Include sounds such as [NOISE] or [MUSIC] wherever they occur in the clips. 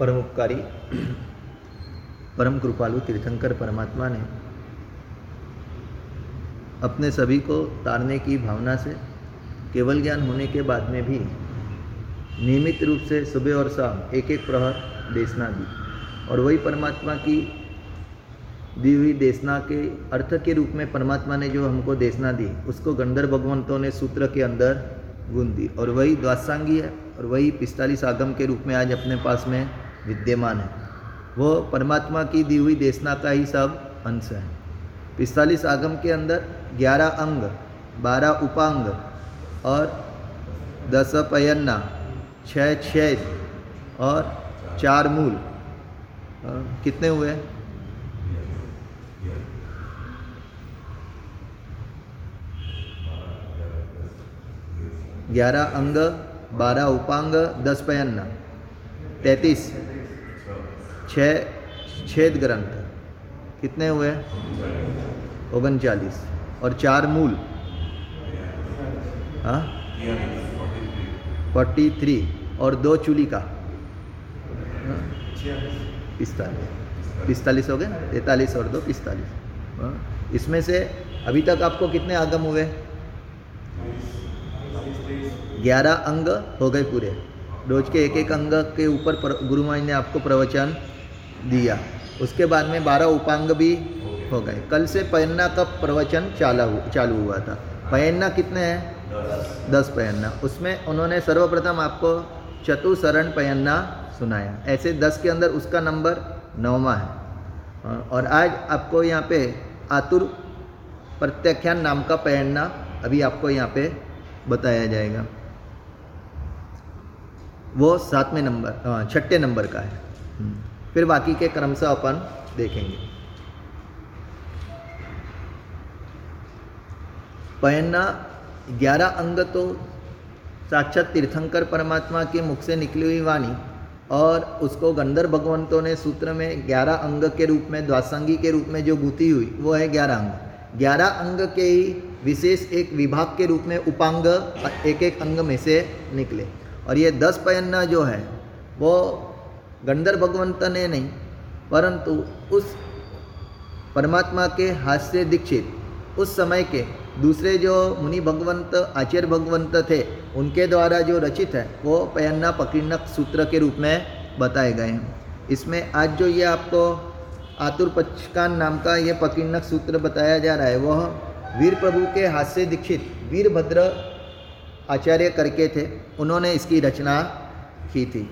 परम उपकारी परम कृपालु तीर्थंकर परमात्मा ने अपने सभी को तारने की भावना से, केवल ज्ञान होने के बाद में भी नियमित रूप से सुबह और शाम एक एक प्रहर देशना दी। और वही परमात्मा की दी हुई देशना के अर्थ के रूप में परमात्मा ने जो हमको देशना दी, उसको गंधर्व भगवंतों ने सूत्र के अंदर गुण दी। और वही द्वासांगी है, और वही पिस्तालीस आगम के रूप में आज अपने पास में विद्यमान है। वो परमात्मा की दी हुई देशना का ही सब अंश है। पिस्तालीस आगम के अंदर ग्यारह अंग, बारह उपांग और दस पयन्ना छः छेद और चार मूल। कितने हुए? ग्यारह अंग, बारह उपांग, दस पयन्ना तैतीस। छ छेद ग्रंथ। कितने हुए? ओगनचालीस और चार मूल? हाँ? Forty three. और दो चूली का? पिस्तालीस। पिस्तालीस हो गए? तैतालीस और दो, पिस्तालीस। हाँ? इसमें से अभी तक आपको कितने आगम हुए? ग्यारह अंग हो गए पूरे। रोज के एक एक अंग के ऊपर गुरु महाराज ने आपको प्रवचन दिया। उसके बाद में बारह उपांग भी हो गए। कल से पयन्ना का प्रवचन चाला चालू हुआ था। पयन्ना कितने हैं? दस पयन्ना उसमें उन्होंने सर्वप्रथम आपको चतुशरण पयन्ना सुनाया। ऐसे दस के अंदर उसका नंबर नौवा है। और आज आपको यहाँ पे आतुर प्रत्याख्यान नाम का पयन्ना अभी आपको यहाँ पे बताया जाएगा। वो सातवें नंबर छठे नंबर का है। हम्म। फिर बाकी के क्रम से अपन देखेंगे। पहनना ग्यारह अंग तो साक्षात तीर्थंकर परमात्मा के मुख से निकली हुई वाणी और उसको गंधर भगवंतों ने सूत्र में ग्यारह अंग के रूप में, द्वासंगी के रूप में जो गुती हुई, वो है ग्यारह अंग। ग्यारह अंग के ही विशेष एक विभाग के रूप में उपांग एक एक अंग में से निकले। और ये दस पयन्ना जो है, वो गंधर भगवंत ने नहीं, परंतु उस परमात्मा के हाथ से दीक्षित, उस समय के दूसरे जो मुनि भगवंत, आचार्य भगवंत थे, उनके द्वारा जो रचित है, वो पयन्ना पकीर्णक सूत्र के रूप में बताए गए हैं। इसमें आज जो ये आपको आतुर पचकान नाम का ये पकीर्णक सूत्र बताया जा रहा है, वह वीर प्रभु के हाथ से दीक्षित वीरभद्र आचार्य करके थे, उन्होंने इसकी रचना की थी।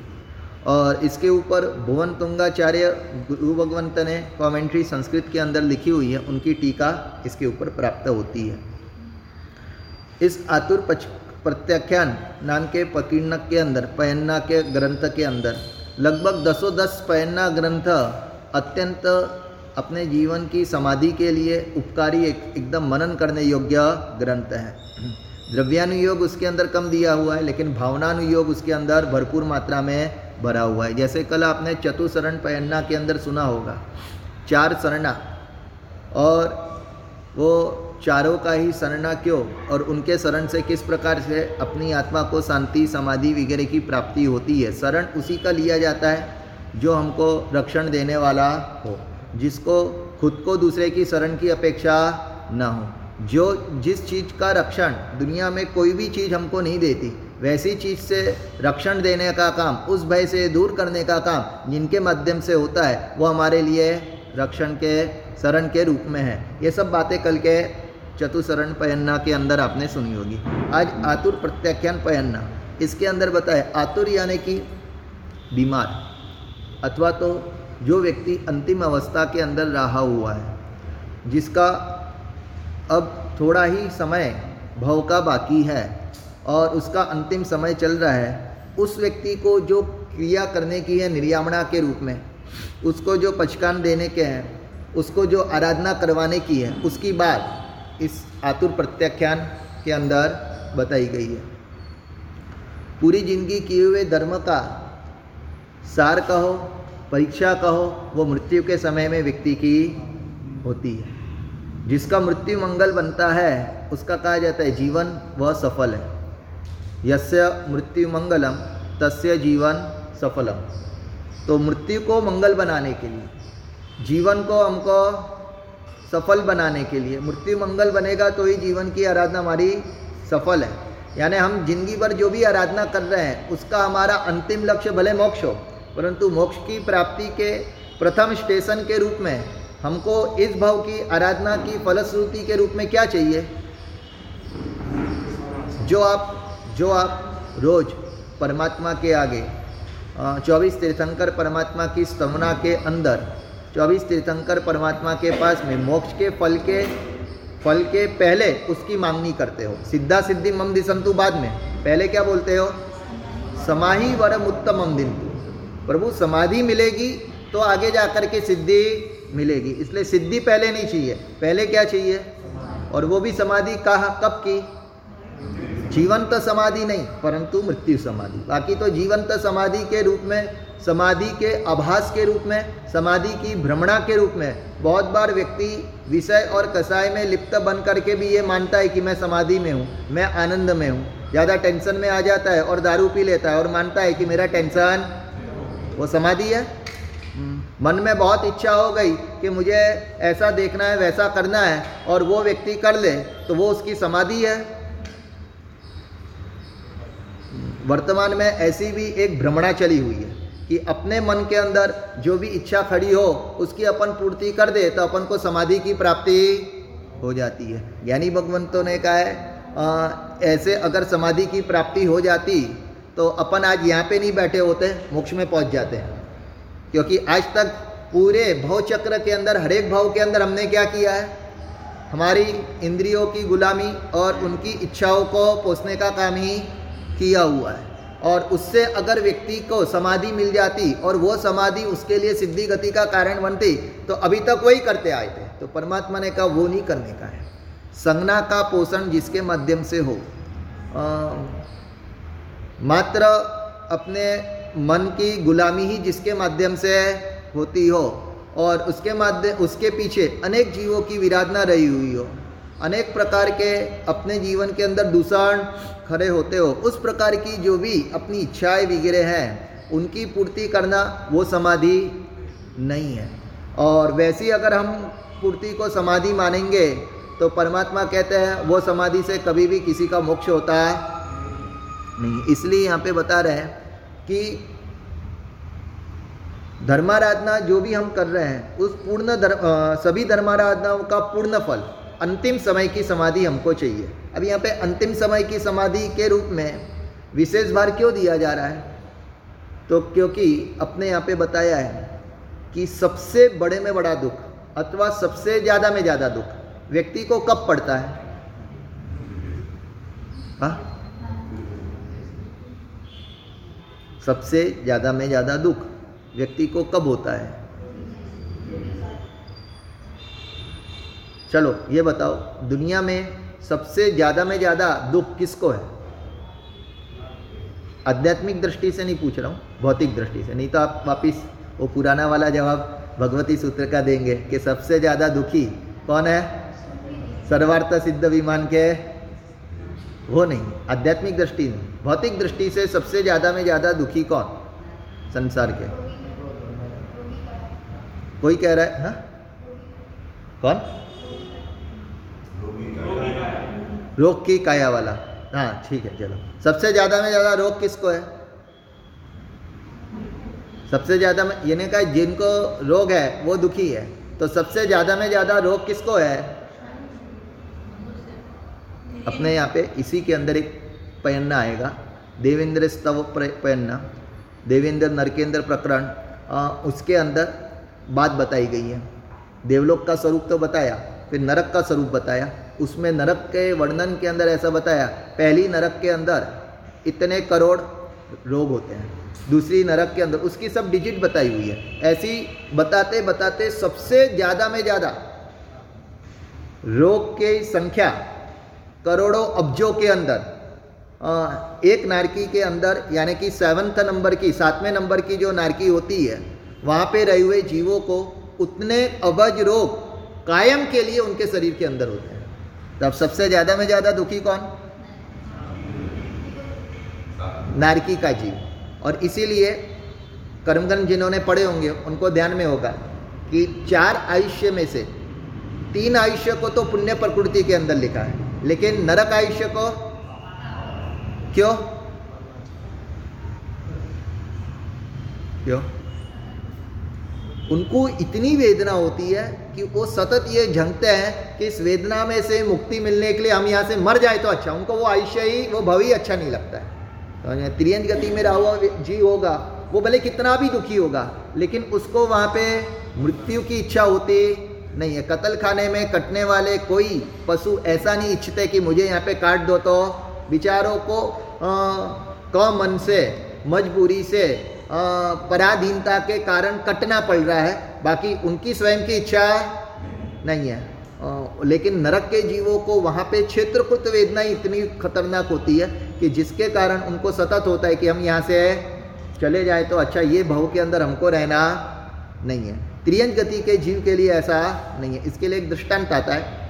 और इसके ऊपर भुवन तुंगाचार्य गुरु भगवंत ने कमेंट्री संस्कृत के अंदर लिखी हुई है, उनकी टीका इसके ऊपर प्राप्त होती है। इस आतुर प्रत्याख्यान नाम के पकीर्णक के अंदर, पयन्ना के ग्रंथ के अंदर, लगभग दसों दस पयन्ना ग्रंथ अत्यंत अपने जीवन की समाधि के लिए उपकारी एक, एकदम मनन करने योग्य ग्रंथ है। द्रव्यानुयोग उसके अंदर कम दिया हुआ है, लेकिन भावनानुयोग उसके अंदर भरपूर मात्रा में भरा हुआ है। जैसे कल आपने चतुशरण पयन्ना के अंदर सुना होगा, चार सरना, और वो चारों का ही सरना क्यों, और उनके शरण से किस प्रकार से अपनी आत्मा को शांति, समाधि वगैरह की प्राप्ति होती है। शरण उसी का लिया जाता है जो हमको रक्षण देने वाला हो, जिसको, खुद को दूसरे की शरण की अपेक्षा न हो। जो जिस चीज़ का रक्षण दुनिया में कोई भी चीज़ हमको नहीं देती वैसी चीज़ से रक्षण देने का काम, उस भय से दूर करने का काम जिनके माध्यम से होता है, वो हमारे लिए रक्षण के शरण के रूप में है। ये सब बातें कल के चतुशरण पहनना के अंदर आपने सुनी होगी। आज आतुर प्रत्याख्यान पहनना। इसके अंदर बताए, आतुर यानी कि बीमार, अथवा तो जो व्यक्ति अंतिम अवस्था के अंदर रहा हुआ है, जिसका अब थोड़ा ही समय भव का बाकी है और उसका अंतिम समय चल रहा है, उस व्यक्ति को जो क्रिया करने की है निर्यामणा के रूप में, उसको जो पचकान देने के हैं, उसको जो आराधना करवाने की है, उसकी बात इस आतुर प्रत्याख्यान के अंदर बताई गई है। पूरी ज़िंदगी किए हुए धर्म का सार कहो, परीक्षा कहो, वो मृत्यु के समय में व्यक्ति की होती है। जिसका मृत्यु मंगल बनता है, उसका कहा जाता है जीवन, वह सफल है। यस्य मृत्यु मंगलम तस्य जीवन सफलम। तो मृत्यु को मंगल बनाने के लिए, जीवन को हमको सफल बनाने के लिए, मृत्यु मंगल बनेगा तो ही जीवन की आराधना हमारी सफल है। यानी हम ज़िंदगी भर जो भी आराधना कर रहे हैं, उसका हमारा अंतिम लक्ष्य भले मोक्ष हो, परंतु मोक्ष की प्राप्ति के प्रथम स्टेशन के रूप में हमको इस भाव की आराधना की फलश्रुति के रूप में क्या चाहिए? जो आप जो आप रोज परमात्मा के आगे चौबीस तीर्थंकर परमात्मा की स्तमना के अंदर, चौबीस तीर्थंकर परमात्मा के पास में मोक्ष के फल के फल के पहले उसकी मांगनी करते हो। सिद्धा सिद्धि मम दिसंतु बाद में। पहले क्या बोलते हो? समाही वरम उत्तम दिन प्रभु, समाधि मिलेगी तो आगे जाकर के सिद्धि मिलेगी। इसलिए सिद्धि पहले नहीं चाहिए। पहले क्या चाहिए? और वो भी समाधि कहा, कब की? जीवंत समाधि नहीं, परंतु मृत्यु समाधि। बाकी तो जीवंत समाधि के रूप में, समाधि के आभास के रूप में, समाधि की भ्रमणा के रूप में बहुत बार व्यक्ति विषय और कसाय में लिप्त बन करके भी ये मानता है कि मैं समाधि में हूँ, मैं आनंद में हूँ। ज़्यादा टेंशन में आ जाता है और दारू पी लेता है और मानता है कि मेरा टेंशन, वो समाधि है। मन में बहुत इच्छा हो गई कि मुझे ऐसा देखना है, वैसा करना है और वो व्यक्ति कर ले तो वो उसकी समाधि है। वर्तमान में ऐसी भी एक भ्रमणा चली हुई है कि अपने मन के अंदर जो भी इच्छा खड़ी हो उसकी अपन पूर्ति कर दे तो अपन को समाधि की प्राप्ति हो जाती है। ज्ञानी भगवंतों ने कहा है आ, ऐसे अगर समाधि की प्राप्ति हो जाती तो अपन आज यहाँ पे नहीं बैठे होते मोक्ष में पहुँच जाते हैं। क्योंकि आज तक पूरे भव चक्र के अंदर हरेक भाव के अंदर हमने क्या किया है? हमारी इंद्रियों की गुलामी और उनकी इच्छाओं को पोसने का काम ही किया हुआ है। और उससे अगर व्यक्ति को समाधि मिल जाती और वो समाधि उसके लिए सिद्धि गति का कारण बनती तो अभी तक वही करते आए थे। तो परमात्मा ने कहा वो नहीं करने का है। संज्ञा का पोषण जिसके माध्यम से हो। आ, मात्र अपने मन की गुलामी ही जिसके माध्यम से होती हो और उसके माध्यम उसके पीछे अनेक जीवों की विराधना रही हुई हो। अनेक प्रकार के अपने जीवन के अंदर दूषण खड़े होते हो, उस प्रकार की जो भी अपनी इच्छाएँ वगैरह हैं, उनकी पूर्ति करना वो समाधि नहीं है। और वैसी अगर हम पूर्ति को समाधि मानेंगे तो परमात्मा कहते हैं, वो समाधि से कभी भी किसी का मोक्ष होता है नहीं। इसलिए यहाँ पे बता रहे हैं कि धर्माराधना जो भी हम कर रहे हैं, उस पूर्ण धर्म सभी धर्माराधनाओं का पूर्ण फल, अंतिम समय की समाधि हमको चाहिए। अब यहाँ पे अंतिम समय की समाधि के रूप में विशेष भार क्यों दिया जा रहा है? तो क्योंकि अपने यहाँ पे बताया है कि सबसे बड़े में बड़ा दुख अथवा सबसे ज़्यादा में ज़्यादा दुख व्यक्ति को कब पड़ता है? हा? सबसे ज़्यादा में ज़्यादा दुख व्यक्ति को कब होता है? चलो, ये बताओ, दुनिया में सबसे ज़्यादा में ज़्यादा दुख किसको है? आध्यात्मिक दृष्टि से नहीं पूछ रहा हूँ, भौतिक दृष्टि से। नहीं तो आप वापिस वो पुराना वाला जवाब भगवती सूत्र का देंगे कि सबसे ज़्यादा दुखी कौन है? सर्वार्थ सिद्ध विमान के वो नहीं, आध्यात्मिक दृष्टि नहीं। भौतिक दृष्टि से सबसे ज़्यादा में ज़्यादा दुखी कौन? संसार के। कोई कह रहा है, हा? कौन? रोग की काया वाला। हाँ ठीक है, चलो। सबसे ज़्यादा में ज़्यादा रोग किसको है? सबसे ज़्यादा में यानी कहा जिनको रोग है, वो दुखी है। तो सबसे ज़्यादा में ज़्यादा रोग किसको है? अपने यहाँ पे इसी के अंदर एक पयन्ना आएगा। देवेंद्र स्तव पयन्ना। देवेंद्र नरकेंद्र प्रकरण। उसके अंदर बात बताई गई है। देवलोक का स्वरूप तो बताया, फिर नरक का स्वरूप बताया। उसमें नरक के वर्णन के अंदर ऐसा बताया, पहली नरक के अंदर इतने करोड़ रोग होते हैं, दूसरी नरक के अंदर, उसकी सब डिजिट बताई हुई है। ऐसी बताते बताते सबसे ज़्यादा में ज़्यादा रोग की संख्या करोड़ों अब्जों के अंदर एक नारकी के अंदर, यानी कि सेवन्थ नंबर की, सातवें नंबर की जो नारकी होती है, वहाँ पे रहे हुए जीवों को उतने अबज रोग कायम के लिए उनके शरीर के अंदर होते हैं। तब सबसे ज़्यादा में ज़्यादा दुखी कौन? नारकी का जीव और इसीलिए कर्मगन जिन्होंने पढ़े होंगे, उनको ध्यान में होगा कि चार आयुष्य में से तीन आयुष्य को तो पुण्य प्रकृति के अंदर लिखा है, लेकिन नरक आयुष्य को क्यों? क्यों? उनको इतनी वेदना होती है कि वो सतत ये झंकते हैं कि इस वेदना में से मुक्ति मिलने के लिए हम यहाँ से मर जाए तो अच्छा उनको वो आयुष्य ही, वो भवी अच्छा नहीं लगता है। तो त्रियंज गति में रहा हुआ जी होगा, वो भले कितना भी दुखी होगा, लेकिन उसको वहाँ पे मृत्यु की इच्छा होती नहीं है। कतल खाने में कटने वाले कोई पशु ऐसा नहीं इच्छते कि मुझे यहाँ पे काट दो तो विचारों को कम मन से, मजबूरी से पराधीनता के कारण कटना पड़ रहा है। बाकी उनकी स्वयं की इच्छा नहीं है। लेकिन नरक के जीवों को वहाँ पे क्षेत्रकृत वेदना इतनी खतरनाक होती है कि जिसके कारण उनको सतत होता है कि हम यहाँ से चले जाए तो अच्छा ये भाव के अंदर हमको रहना नहीं है। त्रियंज गति के जीव के लिए ऐसा नहीं है। इसके लिए एक दृष्टांत आता है।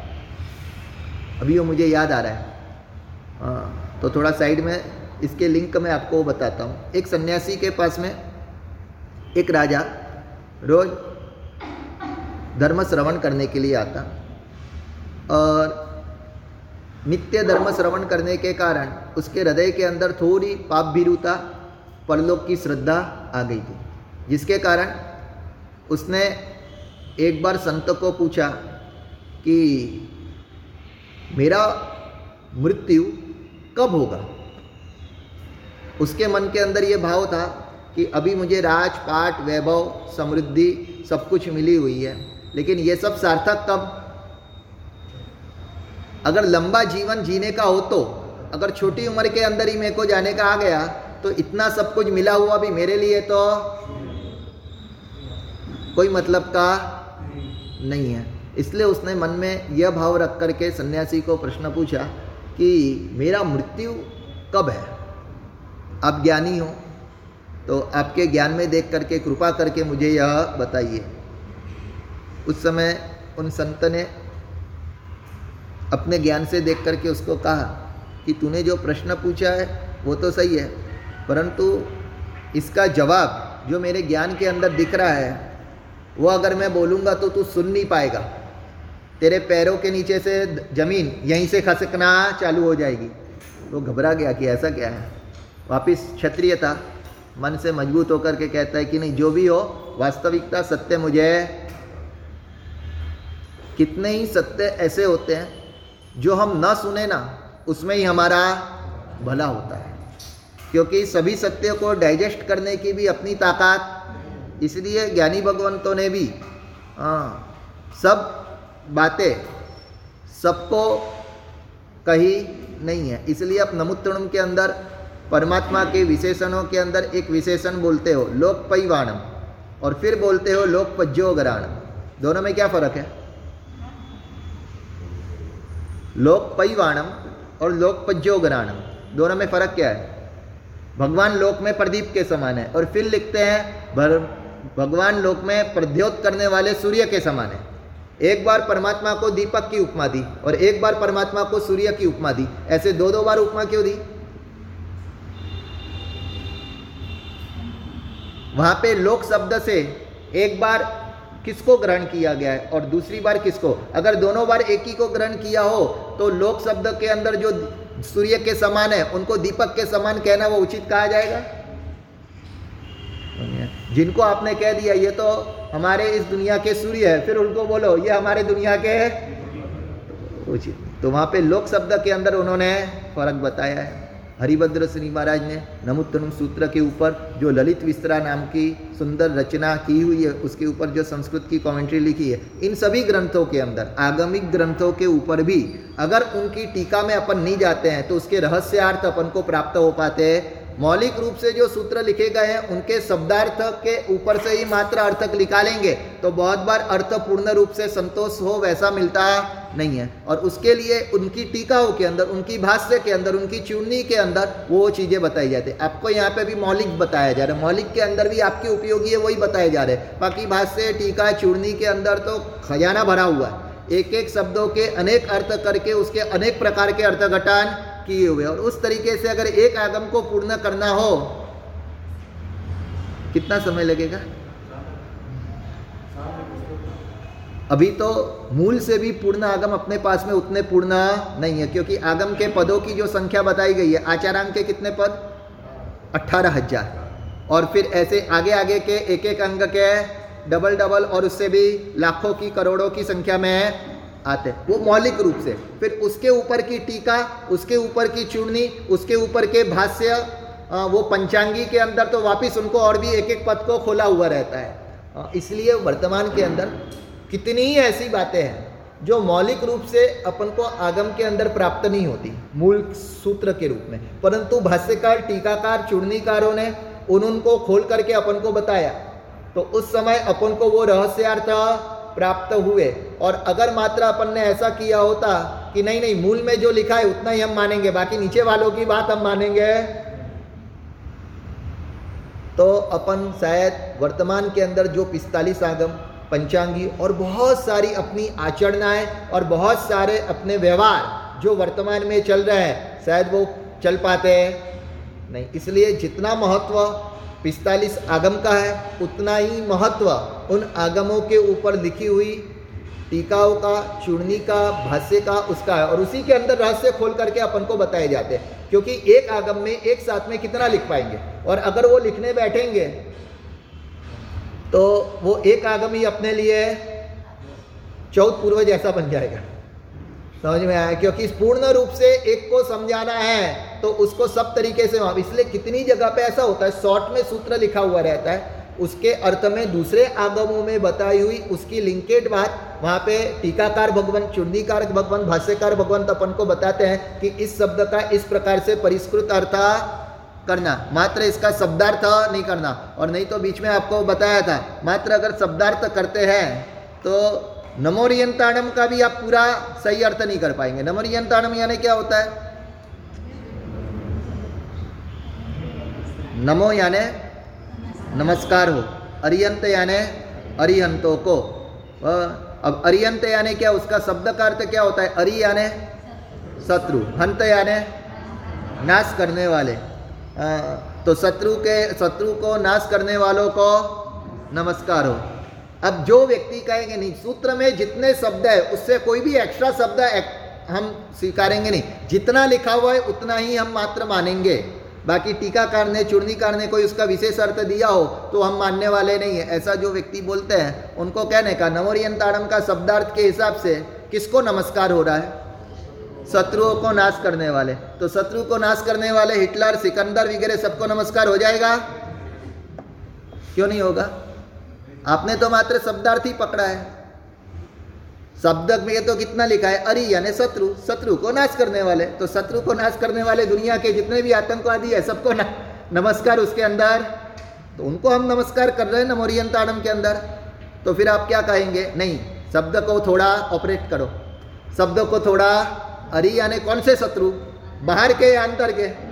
अभी वो मुझे याद आ रहा है। आ, तो थोड़ा साइड में इसके लिंक मैं आपको बताता हूँ। एक सन्यासी के पास में एक राजा रोज धर्म श्रवण करने के लिए आता। और नित्य धर्म श्रवण करने के कारण उसके हृदय के अंदर थोड़ी पाप भीरुता परलोक की श्रद्धा आ गई थी, जिसके कारण उसने एक बार संत को पूछा कि, मेरा मृत्यु कब होगा? उसके मन के अंदर ये भाव था कि अभी मुझे राजपाट, वैभव, समृद्धि सब कुछ मिली हुई है। लेकिन ये सब सार्थक कब? अगर लंबा जीवन जीने का हो तो। अगर छोटी उम्र के अंदर ही मेरे को जाने का आ गया तो इतना सब कुछ मिला हुआ भी मेरे लिए तो? कोई मतलब का? नहीं है। इसलिए उसने मन में यह भाव रख करके सन्यासी को प्रश्न पूछा कि मेरा मृत्यु कब है? आप ज्ञानी हो तो आपके ज्ञान में देख करके, कृपा करके मुझे यह बताइए। उस समय उन संत ने अपने ज्ञान से देख करके उसको कहा कि तूने जो प्रश्न पूछा है, वो तो सही है, परंतु इसका जवाब जो मेरे ज्ञान के अंदर दिख रहा है, वो अगर मैं बोलूँगा तो तू सुन नहीं पाएगा। तेरे पैरों के नीचे से ज़मीन यहीं से खसकना चालू हो जाएगी। वो घबरा गया कि ऐसा क्या है? वापिस क्षत्रिय था मन से मज़बूत होकर के कहता है कि नहीं, जो भी हो, वास्तविकता सत्य मुझे कितने ही सत्य ऐसे होते हैं जो हम ना सुने ना उसमें ही हमारा भला होता है। क्योंकि सभी सत्य को डाइजेस्ट करने की भी अपनी ताकत इसलिए ज्ञानी भगवंतों ने भी हाँ, सब बातें सबको कही नहीं है। इसलिए आप नमुत्तणम के अंदर परमात्मा के विशेषणों के अंदर एक विशेषण बोलते हो लोक पैवाणम और फिर बोलते हो लोक पज्योगराणम दोनों में क्या फ़र्क है? लोक पैवाणम और लोक पज्योगराणम दोनों में फ़र्क क्या है? भगवान लोक में प्रदीप के समान है और फिर लिखते हैं भगवान लोक में प्रद्योत करने वाले सूर्य के समान है। एक बार परमात्मा को दीपक की उपमा दी और एक बार परमात्मा को सूर्य की उपमा दी। ऐसे दो दो बार उपमा क्यों दी? वहाँ पे लोक शब्द से एक बार किसको ग्रहण किया गया है और दूसरी बार किसको? अगर दोनों बार एक ही को ग्रहण किया हो तो लोक शब्द के अंदर जो सूर्य के समान है, उनको दीपक के समान कहना वो उचित कहा जाएगा? जिनको आपने कह दिया, ये तो हमारे इस दुनिया के सूर्य है, फिर उनको बोलो, ये हमारे दुनिया के है। उचित। तो वहाँ पे लोक शब्द के अंदर उन्होंने फ़र्क बताया है। हरिभद्र श्री महाराज ने नमुत्तनुम सूत्र के ऊपर जो ललित विस्तरा नाम की सुंदर रचना की हुई है, उसके ऊपर जो संस्कृत की कमेंट्री लिखी है, इन सभी ग्रंथों के अंदर आगमिक ग्रंथों के ऊपर भी, अगर उनकी टीका में अपन नहीं जाते हैं तो उसके रहस्यार्थ अपन को प्राप्त हो पाते हैं। मौलिक रूप से जो सूत्र लिखे गए हैं, उनके शब्दार्थ के ऊपर से ही मात्र अर्थ निकालेंगे। तो बहुत बार अर्थ पूर्ण रूप से संतोष हो, वैसा मिलता नहीं है। और उसके लिए उनकी टीकाओं के अंदर, उनकी भाष्य के अंदर, उनकी चूर्णी के अंदर वो चीज़ें बताई जाती है। आपको यहाँ पे भी मौलिक बताया जा रहा है। मौलिक के अंदर भी आपके उपयोगी है, वही बताए जा रहे हैं। बाकी भाष्य, टीका चूर्णी के अंदर तो खजाना भरा हुआ है। एक एक शब्दों के अनेक अर्थ करके, उसके अनेक प्रकार के अर्थ घटान किए हुए और उस तरीके से अगर एक आगम को पूर्ण करना हो, कितना समय लगेगा? अभी तो मूल से भी पूर्ण आगम अपने पास में उतने पूर्ण नहीं है, क्योंकि आगम के पदों की जो संख्या बताई गई है, आचारांग के कितने पद? अट्ठारह हज़ार। और फिर ऐसे आगे आगे के एक एक अंग के, डबल डबल, और उससे भी लाखों की करोड़ों की संख्या में आते हैं। वो मौलिक रूप से। फिर उसके ऊपर की टीका, उसके ऊपर की चूर्णी उसके ऊपर के भाष्य वो पंचांगी के अंदर तो वापिस उनको और भी एक एक पद को खोला हुआ रहता है। इसलिए वर्तमान के अंदर कितनी ही ऐसी बातें हैं जो मौलिक रूप से अपन को आगम के अंदर प्राप्त नहीं होती, मूल सूत्र के रूप में। परंतु भाष्यकार, टीकाकार चूर्णीकारों ने उन उनको खोल करके अपन को बताया। तो उस समय अपन को वो रहस्यार्थ प्राप्त हुए। और अगर मात्र अपन ने ऐसा किया होता कि नहीं नहीं, मूल में जो लिखा है उतना ही हम मानेंगे, बाकी नीचे वालों की बात हम मानेंगे। तो अपन शायद वर्तमान के अंदर जो पिस्तालीस आगम, पंचांगी और बहुत सारी अपनी आचरणाएँ और बहुत सारे अपने व्यवहार जो वर्तमान में चल रहे हैं, शायद वो चल पाते हैं। नहीं, इसलिए जितना महत्व पिस्तालीस आगम का है, उतना ही महत्व उन आगमों के ऊपर लिखी हुई टीकाओं का, चूर्णी का, भाष्य का, उसका है। और उसी के अंदर रहस्य खोल करके अपन को बताए जाते हैं, क्योंकि एक आगम में, एक साथ में कितना लिख पाएँगे? और अगर वो लिखने बैठेंगे तो वो एक आगम ही अपने लिए चौथ पूर्व जैसा बन जाएगा। समझ में आया? क्योंकि पूर्ण रूप से एक को समझाना है तो उसको सब तरीके से इसलिए कितनी जगह पे ऐसा होता है शॉर्ट में सूत्र लिखा हुआ रहता है, उसके अर्थ में दूसरे आगमों में बताई हुई उसकी लिंकेड बात, वहाँ पे टीकाकार भगवान चुंडीकार भगवान, भाष्यकार भगवान अपन को बताते हैं कि इस शब्द का इस प्रकार से परिष्कृत अर्थ करना, मात्र इसका शब्दार्थ नहीं करना। और नहीं तो बीच में आपको बताया था, मात्र अगर शब्दार्थ करते हैं तो नमोरियंताणम का भी आप पूरा सही अर्थ नहीं कर पाएँगे। नमोरियंताणम यानी क्या होता है? नमो यानी, नमस्कार हो। अरियंत यानी, अरिहंतों को। अब अरियंत यानी क्या, उसका शब्द का अर्थ क्या होता है? अरि यानी, शत्रु। हंत यानी, नाश करने वाले। तो शत्रु के, शत्रु को, नाश करने वालों को नमस्कार हो। अब जो व्यक्ति कहेंगे, नहीं, सूत्र में जितने शब्द है, उससे कोई भी एक्स्ट्रा शब्द हम स्वीकारेंगे नहीं। जितना लिखा हुआ है, उतना ही हम मात्र मानेंगे। बाकी टीकाकार ने चूर्णीकार ने कोई उसका विशेष अर्थ दिया हो तो हम मानने वाले नहीं है। ऐसा जो व्यक्ति बोलते हैं, उनको कहने का नवोरियंताड़म का शब्दार्थ के हिसाब से किसको नमस्कार हो रहा है? शत्रुओं को नाश करने वाले। तो शत्रु को नाश करने वाले हिटलर, सिकंदर वगैरह सबको नमस्कार हो जाएगा? क्यों नहीं होगा? आपने तो मात्र शब्दार्थ ही पकड़ा है। शब्द में ये तो कितना लिखा है? अरि, यानी शत्रु शत्रु को नाश करने वाले। तो शत्रु को नाश करने वाले दुनिया के जितने भी आतंकवादी है, सबको नमस्कार उसके अंदर। तो उनको हम नमस्कार कर रहे हैं नमोरियंताड़म के अंदर। तो फिर आप क्या कहेंगे? नहीं, शब्द को थोड़ा ऑपरेट करो। शब्द को थोड़ा, अरि, यानी कौन से शत्रु? बाहर के या अंदर के?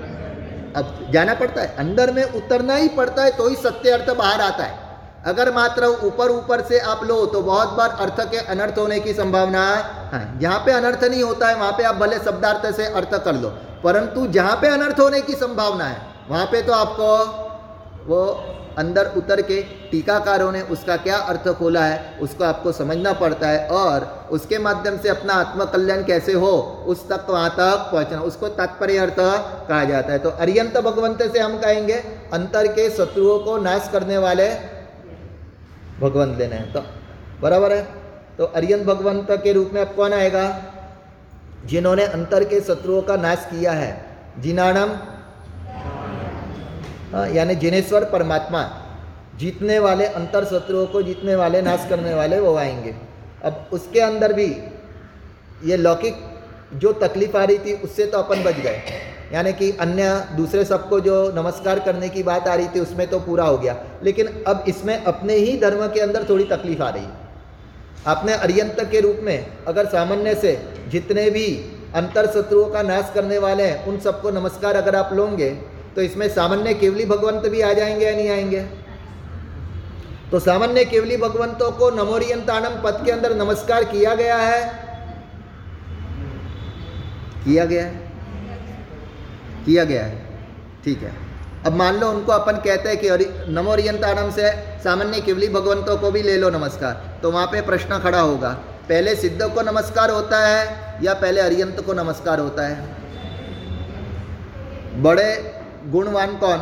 अब जाना पड़ता है। अंदर में उतरना ही पड़ता है तो ही सत्य अर्थ बाहर आता है। अगर मात्र ऊपर ऊपर से आप लो तो बहुत बार अर्थ के अनर्थ होने की संभावना है। जहाँ पे अनर्थ नहीं होता है, वहाँ पे आप भले शब्दार्थ से अर्थ कर लो, परंतु जहाँ पे अनर्थ होने की संभावना है, वहाँ पे तो आपको वो अंदर उतर के टीकाकारों ने उसका क्या अर्थ खोला है, उसको आपको समझना पड़ता है, और उसके माध्यम से अपना आत्मकल्याण कैसे हो, उस तक वहाँ तक पहुँचना, उसको तात्पर्य अर्थ कहा जाता है। तो अरियंत भगवंत से हम कहेंगे, अंतर के शत्रुओं को नाश करने वाले भगवंत लेना है। तो बराबर है? तो अरियन भगवंत के रूप में अब कौन आएगा? जिन्होंने अंतर के शत्रुओं का नाश किया है। जिनाणम हाँ, यानी जिनेश्वर परमात्मा। जीतने वाले अंतर शत्रुओं को जीतने वाले नाश करने वाले वो आएँगे। अब उसके अंदर भी ये लौकिक जो तकलीफ़ आ रही थी उससे तो अपन बच गए। यानी कि अन्य दूसरे सबको जो नमस्कार करने की बात आ रही थी, उसमें तो पूरा हो गया। लेकिन अब इसमें अपने ही धर्म के अंदर थोड़ी तकलीफ़ आ रही। आपने अरियंत के रूप में, अगर सामान्य से जितने भी अंतर शत्रुओं का नाश करने वाले हैं, उन सबको नमस्कार अगर आप लोगे तो इसमें सामान्य केवली भगवंत भी आ जाएँगे या नहीं आएँगे? तो सामान्य केवली भगवंतों को नमोरियंतानम पद के अंदर नमस्कार किया गया है? किया गया है। किया गया है। ठीक है। अब मान लो उनको अपन कहते हैं कि नमो अरियंतानम से सामान्य केवली भगवंतों को भी ले लो नमस्कार। तो वहाँ पे प्रश्न खड़ा होगा, पहले सिद्ध को नमस्कार होता है या पहले अरियंत को नमस्कार होता है? बड़े गुणवान कौन?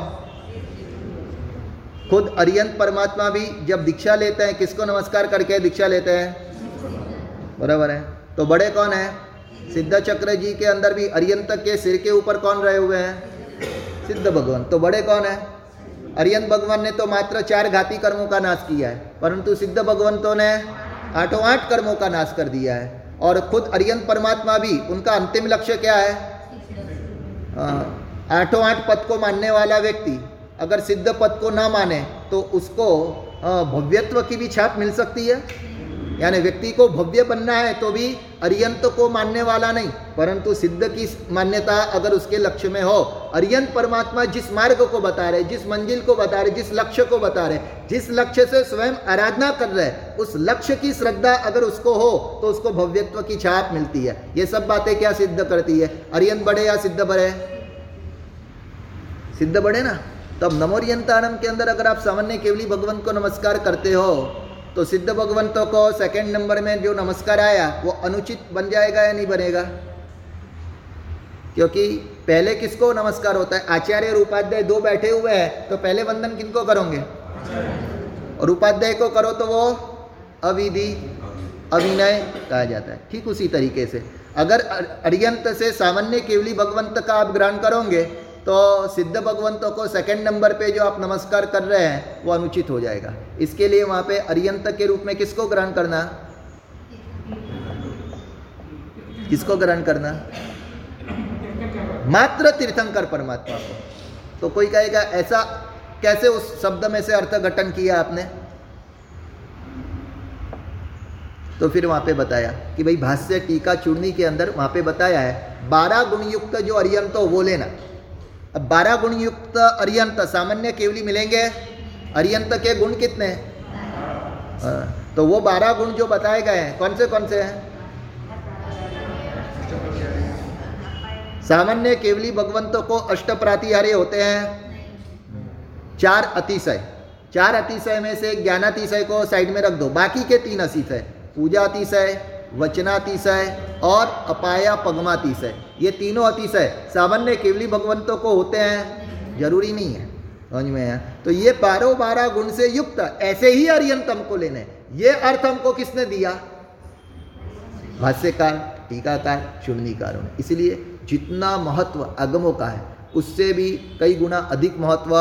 खुद अरियंत परमात्मा भी जब दीक्षा लेते हैं, किसको नमस्कार करके दीक्षा लेते हैं? बराबर है। तो बड़े कौन है? सिद्ध चक्र जी के अंदर भी अरियंत के सिर के ऊपर कौन रहे हुए हैं? सिद्ध भगवान। तो बड़े कौन है? अरियंत भगवान ने तो मात्र चार घाती कर्मों का नाश किया है, परंतु सिद्ध भगवंतों ने आठों आठ कर्मों का नाश कर दिया है। और खुद अरियंत परमात्मा भी, उनका अंतिम लक्ष्य क्या है? आठों आठ पद को मानने वाला व्यक्ति अगर सिद्ध पद को ना माने तो उसको भव्यत्व की भी छाप मिल सकती है। यानी व्यक्ति को भव्य बनना है तो भी अरियंत को मानने वाला नहीं, परंतु सिद्ध की मान्यता अगर उसके लक्ष्य में हो, अरियंत परमात्मा जिस मार्ग को बता रहे, जिस मंजिल को बता रहे, जिस लक्ष्य को बता रहे, जिस लक्ष्य से स्वयं आराधना कर रहे, उस लक्ष्य की श्रद्धा अगर उसको हो तो उसको भव्यत्व की छाप मिलती है। ये सब बातें क्या सिद्ध करती है? अरियंत बड़े या सिद्ध बड़े? सिद्ध बड़े ना? तब नमोरियंतानम के अंदर अगर आप सामान्य केवली भगवंत को नमस्कार करते हो तो सिद्ध भगवंतों को सेकंड नंबर में जो नमस्कार आया, वो अनुचित बन जाएगा या नहीं बनेगा? क्योंकि पहले किसको नमस्कार होता है? आचार्य और उपाध्याय दो बैठे हुए हैं तो पहले वंदन किनको करोगे? और उपाध्याय को करो तो वो अविधि अभिनय कहा जाता है। ठीक उसी तरीके से। अगर अरियंत से सामान्य केवली भगवंत का आप ग्रहण करोगे तो सिद्ध भगवंतों को सेकंड नंबर पे जो आप नमस्कार कर रहे हैं, वो अनुचित हो जाएगा। इसके लिए वहाँ पे अरियंत के रूप में किसको ग्रहण करना? किसको ग्रहण करना? मात्र तीर्थंकर परमात्मा को। तो कोई कहेगा, ऐसा कैसे उस शब्द में से अर्थ घटन किया आपने? तो फिर वहाँ पे बताया कि भाई भाष्य टीका चूर्णी के अंदर वहाँ पे बताया है, बारह गुणयुक्त जो अरियंत हो, वो लेना। अब बारह गुण युक्त अरियंत सामान्य केवली मिलेंगे। अरियंत के गुण कितने हाँ, तो वो बारह गुण जो बताए गए हैं कौन से कौन से हैं? सामान्य केवली भगवंतों को अष्ट प्रातिहार्य होते हैं। चार अतिशय। चार अतिशय में से ज्ञानातिशय को साइड में रख दो। बाकी के तीन अतिशय। पूजा अतिशय वचनातिशय और अपाया पगमातिशय ये तीनों अतिशय। सामान्य केवली भगवंतों को होते हैं। ज़रूरी नहीं है। समझ में है तो ये बारह बारह गुण से युक्त ऐसे ही अरियंतम को लेने ये अर्थ हमको किसने दिया? भाष्यकार, टीकाकार चुननीकारों ने इसलिए जितना महत्व अगमों का है, उससे भी कई गुना अधिक महत्व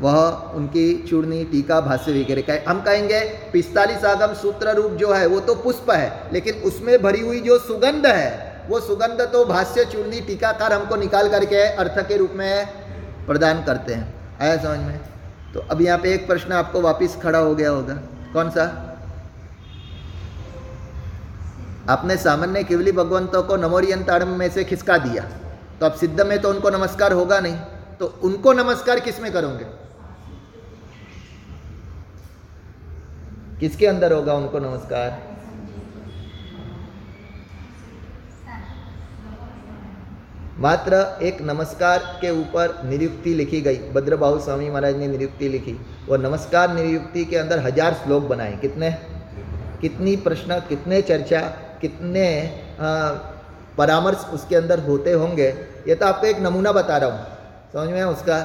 वह उनकी चूर्णी, टीका, भाष्य वगैरह का हम कहेंगे, पिस्तालीस आगम सूत्र रूप जो है, वो तो पुष्प है, लेकिन उसमें भरी हुई जो सुगंध है, वो सुगंध तो भाष्य, चूर्णी, टीकाकार हमको निकाल करके अर्थ के रूप में प्रदान करते हैं। आया समझ में? तो अब यहाँ पे एक प्रश्न आपको वापस खड़ा हो गया होगा। कौन सा? आपने सामान्य केवली भगवंतों को नमोरियंताड़म में से खिसका दिया। तो अब सिद्ध में तो उनको नमस्कार होगा नहीं। तो उनको नमस्कार किसमें करोगे? किसके अंदर होगा उनको नमस्कार? मात्र एक नमस्कार के ऊपर निरुक्ति लिखी गई। भद्रबाहु स्वामी महाराज ने निरुक्ति लिखी। वो नमस्कार निरुक्ति के अंदर हज़ार श्लोक बनाए। कितने? कितनी प्रश्न, कितने चर्चा, कितने परामर्श उसके अंदर होते होंगे, ये तो आपको एक नमूना बता रहा हूँ। समझ में उसका?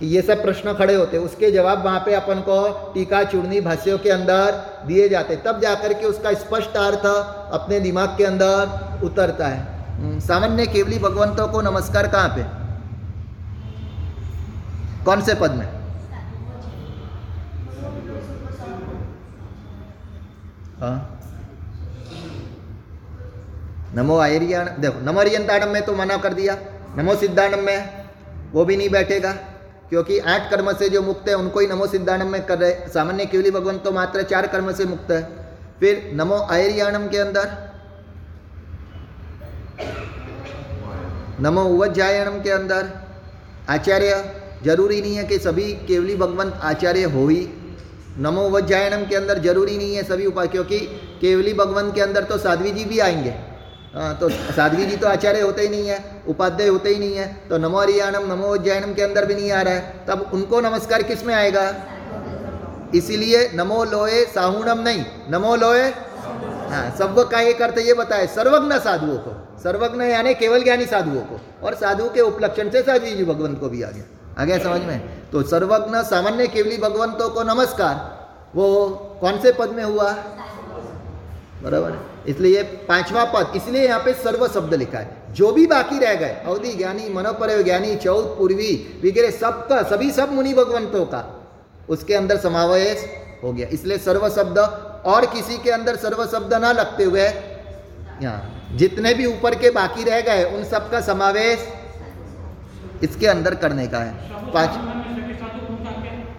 कि ये सब प्रश्न खड़े होते उसके जवाब वहाँ पे अपन को टीका चूर्णी भाष्यों के अंदर दिए जाते। तब जाकर के उसका स्पष्ट अर्थ अपने दिमाग के अंदर उतरता है। हम्म, सामान्य केवली भगवंतों को नमस्कार कहाँ पे? कौन से पद में? हाँ। नमो आयरिया देखो नमो अरियंताड़म में तो मना कर दिया। नमो सिद्धांडम में वो भी नहीं बैठेगा। क्योंकि आठ कर्म से जो मुक्त है, उनको ही नमो सिद्धानम में कर रहे सामान्य केवली भगवान तो मात्र चार कर्म से मुक्त है। फिर नमो आयरियाणम के अंदर, नमो उवज्जायणम के अंदर, आचार्य, ज़रूरी नहीं है कि सभी केवली भगवंत आचार्य हो ही। नमो उवज्जायणम के अंदर ज़रूरी नहीं है सभी उपाय, क्योंकि केवली भगवंत के अंदर तो साध्वी जी भी आएँगे। तो साध्वी जी तो आचार्य होते ही नहीं है, उपाध्याय होते ही नहीं है तो नमो हरियाणम, नमो उज्जैनम के अंदर भी नहीं आ रहा है, तब उनको नमस्कार किसमें आएगा? इसीलिए नमो लोए साहुणम नहीं, नमो लोए हाँ सब का एक अर्थ ये बताए सर्वज्ञ साधुओं को, सर्वज्ञ यानी केवल ज्ञानी साधुओं को, और साधु के उपलक्षण से साध्वी जी भगवंत को भी आ गया। आ गया समझ में? तो सर्वज्ञ सामान्य केवली भगवंतों को नमस्कार, वो कौन से पद में हुआ? बराबर इसलिए पांचवा पद इसलिए यहाँ पे सर्व शब्द लिखा है। जो भी बाकी रह गए अवधि ज्ञानी मनोपर ज्ञानी चौथ पूर्वी वगैरह सबका सभी सब मुनि भगवंतों का उसके अंदर समावेश हो गया। इसलिए सर्व शब्द और किसी के अंदर सर्व शब्द ना लगते हुए यहाँ जितने भी ऊपर के बाकी रह गए उन सब का समावेश इसके अंदर करने का है। पाँच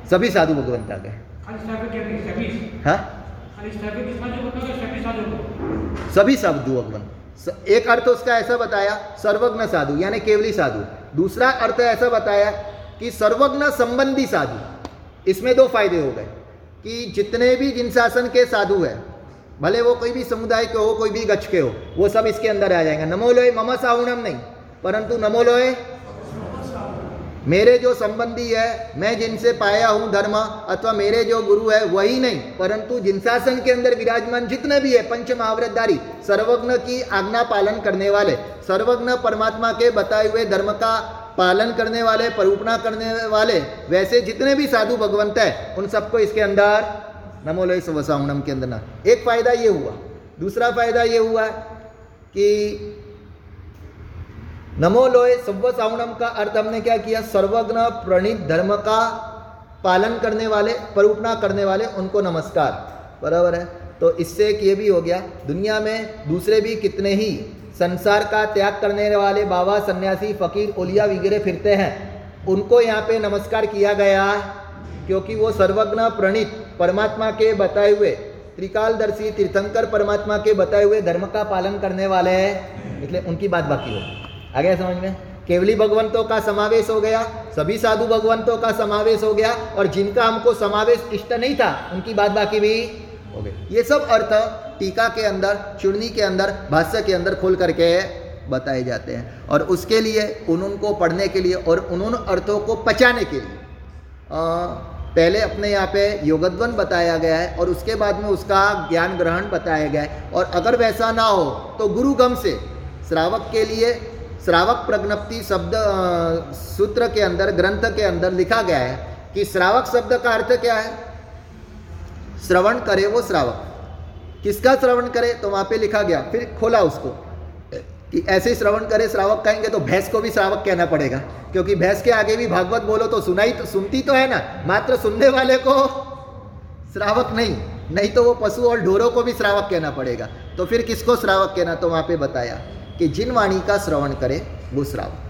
सभी साधु भगवंता के हाँ? सभी साधु भगवान एक अर्थ उसका ऐसा बताया, सर्वज्ञ साधु, यानी केवली साधु। दूसरा अर्थ ऐसा बताया कि सर्वज्ञ संबंधी साधु। इसमें दो फ़ायदे हो गए, कि जितने भी जिन शासन के साधु है, भले वो कोई भी समुदाय के हो, कोई भी गच्छ के हो, वो सब इसके अंदर आ जाएँगे। नमो लोए मम सावणम नहीं, परंतु नमो लोए मेरे जो संबंधी है, मैं जिनसे पाया हूँ धर्म अथवा मेरे जो गुरु है, वही नहीं, परंतु जिनशासन के अंदर विराजमान जितने भी है पंच महावृतधारी सर्वज्ञ की आज्ञा पालन करने वाले, सर्वज्ञ परमात्मा के बताए हुए धर्म का पालन करने वाले, परूपना करने वाले, वैसे जितने भी साधु भगवंत है, उन सबको इसके अंदर नमो लय के अंदर एक फ़ायदा ये हुआ, दूसरा फ़ायदा ये हुआ कि नमो लोय सव्व सावणम का अर्थ हमने क्या किया? सर्वज्ञ, प्रणीत, धर्म का पालन करने वाले, परूपना करने वाले, उनको नमस्कार। बराबर है? तो इससे एक ये भी हो गया, दुनिया में दूसरे भी कितने ही संसार का त्याग करने वाले बाबा, सन्यासी, फकीर, ओलिया वगैरह फिरते हैं, उनको यहाँ पे नमस्कार किया गया क्योंकि वो सर्वज्ञ, प्रणीत, परमात्मा के बताए हुए, त्रिकालदर्शी, तीर्थंकर परमात्मा के बताए हुए धर्म का पालन करने वाले हैं, इसलिए उनकी बात बाकी हो। आ गया समझ में? केवली भगवंतों का समावेश हो गया सभी साधु भगवंतों का समावेश हो गया और जिनका हमको समावेश इष्ट नहीं था उनकी बात बाकी भी। हो गई। ये सब अर्थ टीका के अंदर चुड़नी के अंदर भाष्य के अंदर खोल करके बताए जाते हैं। और उसके लिए उन को पढ़ने के लिए और उन उन अर्थों को पचाने के लिए। आ, पहले अपने यहाँ पे योगद्वन बताया गया है और उसके बाद में उसका ज्ञान ग्रहण बताया गया है। और अगर वैसा ना हो तो गुरुगम से श्रावक के लिए श्रावक प्रज्ञप्ति शब्द सूत्र के अंदर, ग्रंथ के अंदर लिखा गया है कि श्रावक शब्द का अर्थ क्या है? श्रवण करे वो श्रावक। किसका श्रवण करे? तो वहाँ पे लिखा गया। फिर खोला उसको। कि ऐसे श्रवण करे, श्रावक कहेंगे तो भैंस को भी श्रावक कहना पड़ेगा। क्योंकि भैंस के आगे भी भागवत बोलो तो सुनाई तो सुनती तो है ना। मात्र सुनने वाले को श्रावक नहीं। नहीं तो वो पशु और ढोरों को भी श्रावक कहना पड़ेगा। तो फिर किसको श्रावक कहना? तो वहाँ पे बताया। कि जिन वाणी का श्रवण करे, वो श्रावक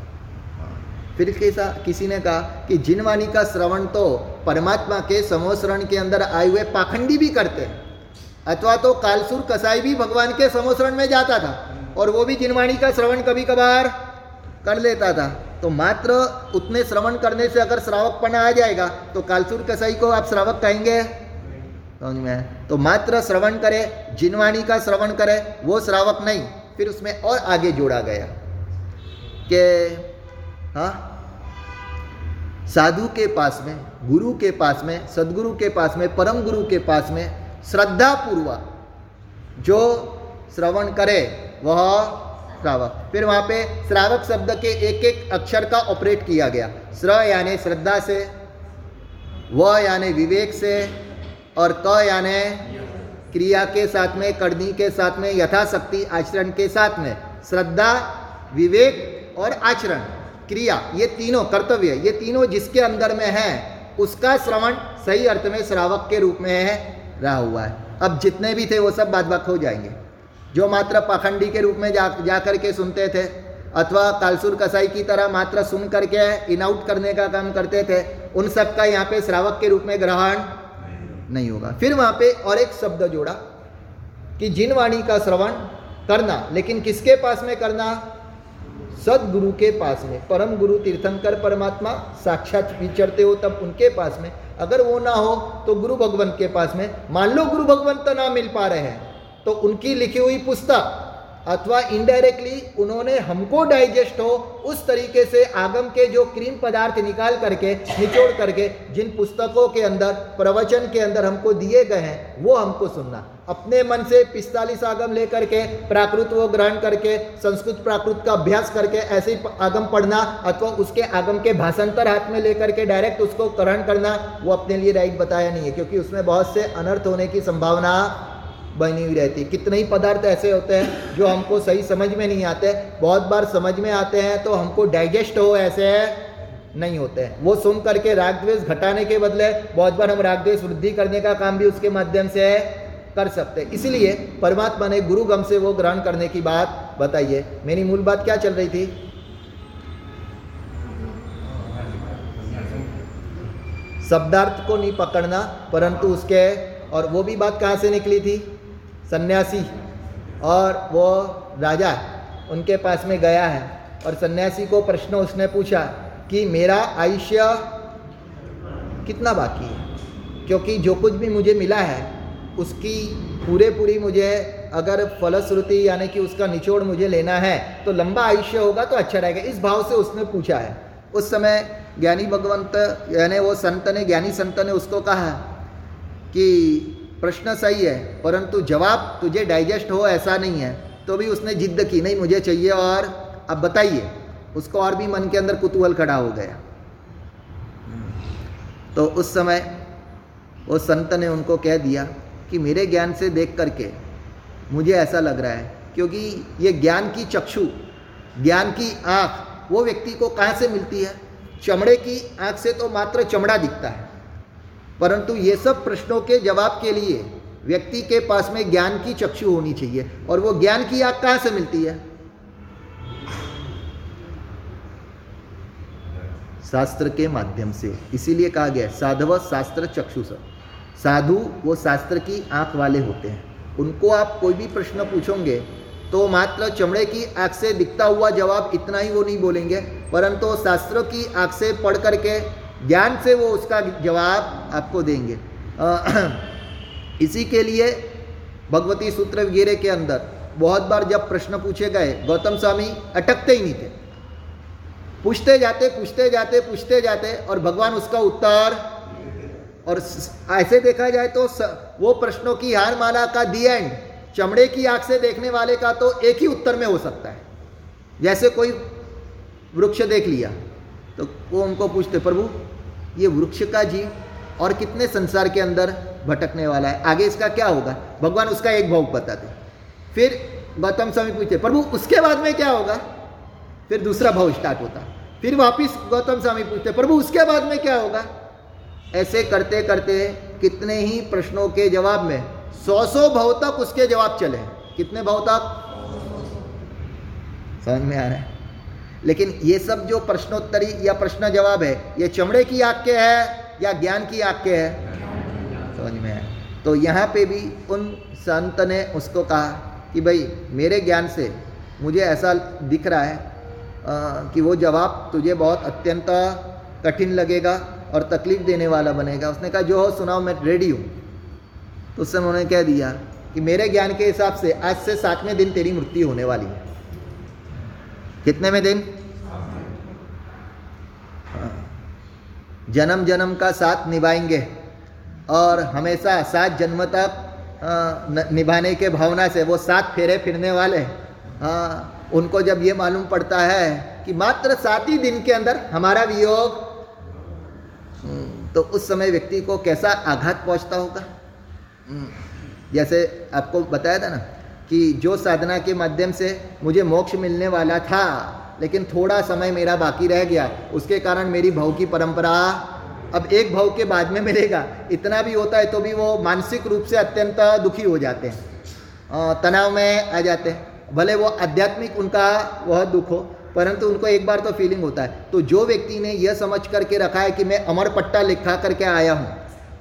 फिर कैसा, किसी ने कहा कि जिन वाणी का श्रवण तो परमात्मा के समोसरण के अंदर आए हुए पाखंडी भी करते हैं, अथवा तो कालसुर कसाई भी भगवान के समोसरण में जाता था, और वो भी जिनवाणी का श्रवण कभी कभार कर लेता था। तो मात्र उतने श्रवण करने से अगर श्रावक पना आ जाएगा तो कालसुर कसाई को आप श्रावक कहेंगे? तो मात्र श्रवण करे जिनवाणी का श्रवण करे, वो श्रावक नहीं। फिर उसमें और आगे जोड़ा गया कि हाँ साधु के पास में, गुरु के पास में, सदगुरु के पास में, परम गुरु के पास में श्रद्धा पूर्वक जो श्रवण करे, वह श्रावक। फिर वहाँ पे श्रावक शब्द के एक एक अक्षर का ऑपरेट किया गया। श्र यानी श्रद्धा से, व यानी विवेक से, और क यानी क्रिया के साथ में, करनी के साथ में, यथाशक्ति आचरण के साथ में, श्रद्धा, विवेक और आचरण, क्रिया, ये तीनों कर्तव्य, ये तीनों जिसके अंदर में है, उसका श्रवण सही अर्थ में श्रावक के रूप में है, रहा हुआ है। अब जितने भी थे वो सब बात बात हो जाएँगे। जो मात्र पाखंडी के रूप में जा जा करके सुनते थे, अथवा कालसुर कसाई की तरह मात्र सुन करके इन आउट करने का काम करते थे, उन सब का यहाँ पे श्रावक के रूप में ग्रहण नहीं होगा। फिर वहाँ पे और एक शब्द जोड़ा कि जिन वाणी का श्रवण करना, लेकिन किसके पास में करना? सदगुरु के पास में। परम गुरु, तीर्थंकर, परमात्मा, साक्षात विचरते हो तब उनके पास में। अगर वो ना हो तो गुरु भगवंत के पास में। मान लो गुरु भगवंत तो ना मिल पा रहे हैं तो उनकी लिखी हुई पुस्तक अथवा इनडायरेक्टली उन्होंने हमको डाइजेस्ट हो, उस तरीके से आगम के जो क्रीम पदार्थ निकाल करके, निचोड़ करके, जिन पुस्तकों के अंदर, प्रवचन के अंदर हमको दिए गए हैं, वो हमको सुनना। अपने मन से पिस्तालीस आगम लेकर के, प्राकृत वो ग्रहण करके, संस्कृत प्राकृत का अभ्यास करके, ऐसे ही आगम पढ़ना, अथवा उसके आगम के भाषांतर हाथ में लेकर के डायरेक्ट उसको ग्रहण करना, वो अपने लिए राइट बताया नहीं है, क्योंकि उसमें बहुत से अनर्थ होने की संभावना बनी हुई रहती है। कितने ही पदार्थ ऐसे होते हैं जो हमको सही समझ में नहीं आते, बहुत बार समझ में आते हैं तो हमको डाइजेस्ट हो ऐसे नहीं होते हैं। वो सुन करके राग द्वेष घटाने के बदले बहुत बार हम राग द्वेष वृद्धि करने का काम भी उसके माध्यम से कर सकते हैं। इसलिए परमात्मा ने गुरु गम से वो ग्रहण करने की बात बताइए। मेरी मूल बात क्या चल रही थी? शब्दार्थ को नहीं पकड़ना, परंतु उसके और वो भी बात कहाँ से निकली थी? सन्यासी और वो राजा उनके पास में गया है और सन्यासी को प्रश्न उसने पूछा कि मेरा आयुष्य कितना बाकी है? क्योंकि जो कुछ भी मुझे मिला है, उसकी पूरे पूरी मुझे, अगर फलश्रुति यानी कि उसका निचोड़ मुझे लेना है तो लंबा आयुष्य होगा तो अच्छा रहेगा। इस भाव से उसने पूछा है। उस समय ज्ञानी भगवंत यानी वो संत ने, ज्ञानी संत ने उसको कहा कि प्रश्न सही है, परंतु जवाब तुझे डाइजेस्ट हो, ऐसा नहीं है। तो भी उसने जिद्द की, नहीं, मुझे चाहिए और अब बताइए। उसको और भी मन के अंदर कुतूहल खड़ा हो गया। तो उस समय वो संत ने उनको कह दिया कि मेरे ज्ञान से देख करके मुझे ऐसा लग रहा है, क्योंकि ये ज्ञान की चक्षु, ज्ञान की आँख, वो व्यक्ति को कहाँ से मिलती है? चमड़े की आँख से तो मात्र चमड़ा दिखता है। परंतु ये सब प्रश्नों के जवाब के लिए व्यक्ति के पास में ज्ञान की चक्षु होनी चाहिए। और वो ज्ञान की आग कहाँ से मिलती है? शास्त्र के माध्यम से। इसीलिए कहा गया साधव शास्त्र चक्षुष साधु वो शास्त्र की आँख वाले होते हैं। उनको आप कोई भी प्रश्न पूछोगे तो मात्र चमड़े की आँख से दिखता हुआ जवाब इतना ही वो नहीं बोलेंगे। परंतु शास्त्रों की आँख से पढ़ करके ज्ञान से वो उसका जवाब आपको देंगे। [CLEARS THROAT] इसी के लिए भगवती सूत्र वगैरह के अंदर बहुत बार जब प्रश्न पूछे गए, गौतम स्वामी अटकते ही नहीं थे। पूछते जाते पूछते जाते पूछते जाते और भगवान उसका उत्तर और ऐसे देखा जाए तो वो प्रश्नों की हार माला का दी एंड चमड़े की आँख से देखने वाले का तो एक ही उत्तर में हो सकता है। जैसे कोई वृक्ष देख लिया तो वो उनको पूछते, प्रभु ये वृक्ष का जीव और कितने संसार के अंदर भटकने वाला है? आगे इसका क्या होगा? भगवान उसका एक भाव बताते फिर गौतम स्वामी पूछते प्रभु, उसके बाद में क्या होगा? फिर दूसरा भाव स्टार्ट होता फिर वापिस गौतम स्वामी पूछते प्रभु, उसके बाद में क्या होगा? ऐसे करते करते कितने ही प्रश्नों के जवाब में सौ सौ भाव तक उसके जवाब चले कितने भाव तक? समझ में आ रहा है? लेकिन ये सब जो प्रश्नोत्तरी या प्रश्न जवाब है ये चमड़े की आग के है या ज्ञान की आग के है? समझ में है? तो यहाँ पे भी उन संत ने उसको कहा कि भाई मेरे ज्ञान से मुझे ऐसा दिख रहा है आ, कि वो जवाब तुझे बहुत अत्यंत कठिन लगेगा और तकलीफ़ देने वाला बनेगा। उसने कहा जो हो सुनाओ मैं रेडी हूँ। तो उस समय उन्होंने कह दिया कि मेरे ज्ञान के हिसाब से आज से सातवें दिन तेरी मृत्यु होने वाली है। कितने में दिन? जन्म जन्म का साथ निभाएँगे और हमेशा सात जन्म तक निभाने के भावना से वो सात फेरे फिरने वाले हाँ उनको जब ये मालूम पड़ता है कि मात्र सात ही दिन के अंदर हमारा वियोग हम्म, तो उस समय व्यक्ति को कैसा आघात पहुँचता होगा? हम्म, जैसे आपको बताया था ना कि जो साधना के माध्यम से मुझे मोक्ष मिलने वाला था लेकिन थोड़ा समय मेरा बाकी रह गया। उसके कारण मेरी भाव की परंपरा अब एक भाव के बाद में मिलेगा। इतना भी होता है तो भी वो मानसिक रूप से अत्यंत दुखी हो जाते हैं। तनाव में आ जाते हैं। भले वो आध्यात्मिक उनका वह दुख हो, परंतु उनको एक बार तो फीलिंग होता है। तो जो व्यक्ति ने यह समझ करके रखा है कि मैं अमर पट्टा लिखा करके आया हूँ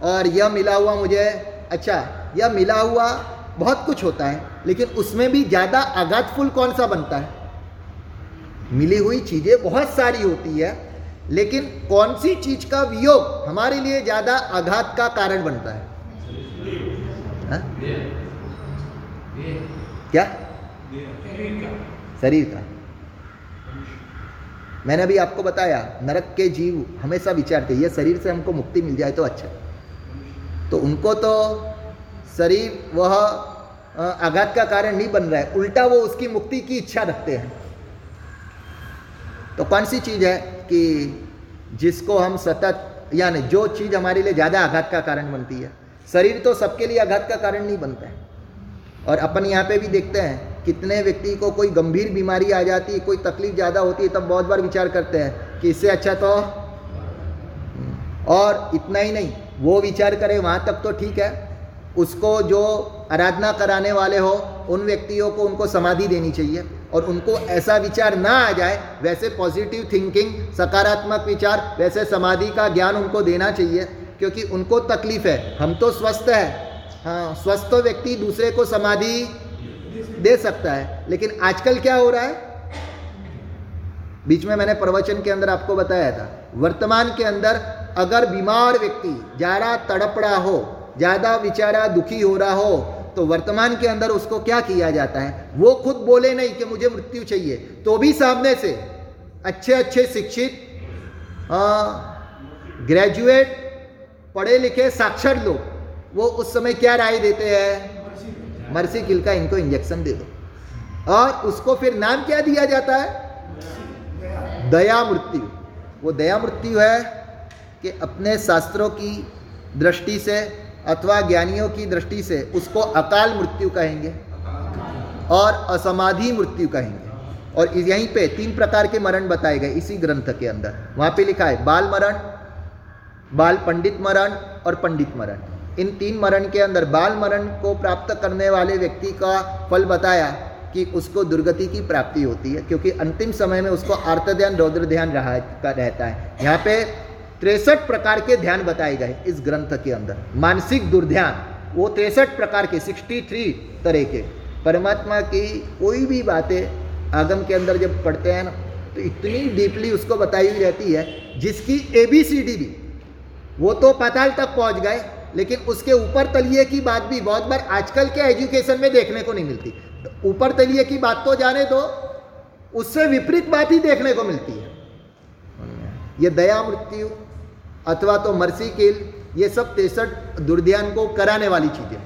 और यह मिला हुआ मुझे अच्छा यह मिला हुआ बहुत कुछ होता है, लेकिन उसमें भी ज़्यादा आघातफुल कौन सा बनता है? मिली हुई चीज़ें बहुत सारी होती है, लेकिन कौन सी चीज़ का वियोग हमारे लिए ज़्यादा आघात का कारण बनता है? हा? क्या? शरीर का। मैंने अभी आपको बताया, नरक के जीव हमेशा विचारते ये शरीर से हमको मुक्ति मिल जाए तो अच्छा तो उनको तो शरीर वह आघात का कारण नहीं बन रहा है, उल्टा वो उसकी मुक्ति की इच्छा रखते हैं। तो कौन सी चीज़ है कि जिसको हम सतत, यानी जो चीज़ हमारे लिए ज़्यादा आघात का कारण बनती है? शरीर तो सबके लिए आघात का कारण नहीं बनता है। और अपन यहाँ पे भी देखते हैं, कितने व्यक्ति को कोई गंभीर बीमारी आ जाती है, कोई तकलीफ़ ज़्यादा होती है, तब बहुत बार विचार करते हैं कि इससे अच्छा तो और इतना ही नहीं, वो विचार करे, वहाँ तक तो ठीक है। उसको जो आराधना कराने वाले हो, उन व्यक्तियों को उनको समाधि देनी चाहिए। और उनको ऐसा विचार ना आ जाए, वैसे पॉजिटिव थिंकिंग सकारात्मक विचार, वैसे समाधि का ज्ञान उनको देना चाहिए, क्योंकि उनको तकलीफ़ है। हम तो स्वस्थ है। हाँ स्वस्थ व्यक्ति दूसरे को समाधि दे सकता है। लेकिन आजकल क्या हो रहा है? बीच में मैंने प्रवचन के अंदर आपको बताया था। वर्तमान के अंदर अगर बीमार व्यक्ति ज़्यादा तड़पड़ा हो, ज़्यादा बेचारा दुखी हो रहा हो तो वर्तमान के अंदर उसको क्या किया जाता है? वो खुद बोले नहीं कि मुझे मृत्यु चाहिए। तो भी सामने से अच्छे अच्छे शिक्षित ग्रेजुएट पढ़े लिखे, साक्षर लोग, वो उस समय क्या राय देते हैं? मर्सी किल का इनको इंजेक्शन दे दो। और उसको फिर नाम क्या दिया जाता है? दया मृत्यु। वो दया मृत्यु है कि अपने शास्त्रों की दृष्टि से अथवा ज्ञानियों की दृष्टि से उसको अकाल मृत्यु कहेंगे और असमाधि मृत्यु कहेंगे। और यहीं पे तीन प्रकार के मरण बताए गए इसी ग्रंथ के अंदर। वहाँ पे लिखा है, बाल मरण, बाल पंडित मरण और पंडित मरण। इन तीन मरण के अंदर बाल मरण को प्राप्त करने वाले व्यक्ति का फल बताया कि उसको दुर्गति की प्राप्ति होती है, क्योंकि अंतिम समय में उसको आर्त ध्यान रौद्र ध्यान रहा रहता है। यहाँ पे तिरसठ प्रकार के ध्यान बताए गए इस ग्रंथ के अंदर। मानसिक दुर्ध्यान, वो तिरसठ प्रकार के सिक्सटी थ्री तरह के। परमात्मा की कोई भी बातें आगम के अंदर जब पढ़ते हैं ना तो इतनी डीपली उसको बताई हुई रहती है, जिसकी ए बी सी डी भी। वो तो पाताल तक पहुँच गए, लेकिन उसके ऊपर तलिए की बात भी बहुत बार आजकल के एजुकेशन में देखने को नहीं मिलती। तो ऊपर तलिए की बात तो जाने दो, उससे विपरीत बात ही देखने को मिलती है। ये दया मृत्यु अथवा तो मर्सी केल, ये सब तेसठ दुर्ध्यान को कराने वाली चीज़ें।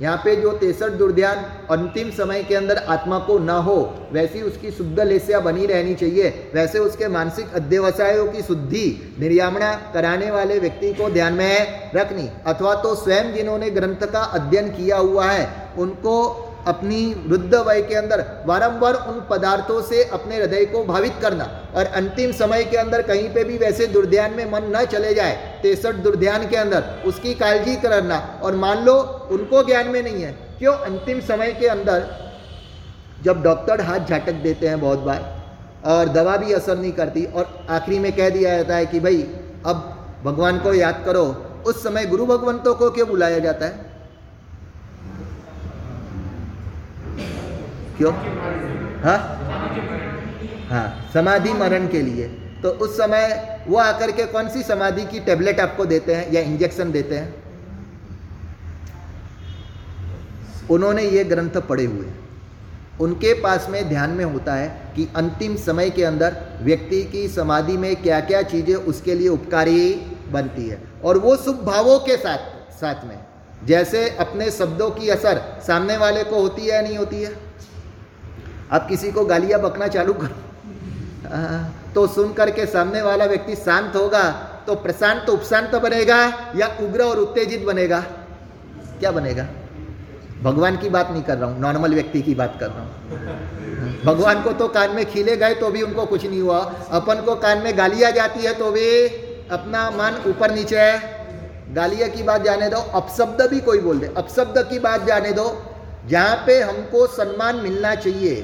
यहाँ पे जो तेसठ दुर्ध्यान अंतिम समय के अंदर आत्मा को न हो, वैसी उसकी शुद्ध लेसिया बनी रहनी चाहिए। वैसे उसके मानसिक अध्यवसायों की शुद्धि निर्यामणा कराने वाले व्यक्ति को ध्यान में रखनी। अथवा तो स्वयं जिन्होंने ग्रंथ का अध्ययन किया हुआ है, उनको अपनी वृद्ध वय के अंदर बारंबार उन पदार्थों से अपने हृदय को भावित करना। और अंतिम समय के अंदर कहीं पे भी वैसे दुर्ध्यान में मन न चले जाए तेसठ दुर्ध्यान के अंदर उसकी कालजी करना। और मान लो उनको ज्ञान में नहीं है, क्यों अंतिम समय के अंदर जब डॉक्टर हाथ झटक देते हैं बहुत बार, और दवा भी असर नहीं करती, और आखिरी में कह दिया जाता है कि भाई, अब भगवान को याद करो, उस समय गुरु भगवंतों को क्यों बुलाया जाता है? क्यों? हाँ? हाँ समाधि मरण के लिए। तो उस समय वो आकर के कौन सी समाधि की टेबलेट आपको देते हैं या इंजेक्शन देते हैं? उन्होंने ये ग्रंथ पढ़े हुए। उनके पास में ध्यान में होता है कि अंतिम समय के अंदर व्यक्ति की समाधि में क्या क्या चीज़ें उसके लिए उपकारी बनती है। और वो शुभ भावों के साथ साथ में। जैसे अपने शब्दों की असर सामने वाले को होती है या नहीं होती है? आप किसी को गालियाँ बकना चालू करो। तो सुन करके सामने वाला व्यक्ति शांत होगा तो प्रशांत तो उपशांत बनेगा या उग्र और उत्तेजित बनेगा? क्या बनेगा? भगवान की बात नहीं कर रहा हूँ, नॉर्मल व्यक्ति की बात कर रहा हूँ। भगवान को तो कान में खिले गए तो भी उनको कुछ नहीं हुआ, अपन को कान में गालियाँ जाती है तो भी अपना मन ऊपर नीचे है। गालिया की बात जाने दो, अपशब्द भी कोई बोल दे, अपशब्द की बात जाने दो जहाँ पे हमको सम्मान मिलना चाहिए,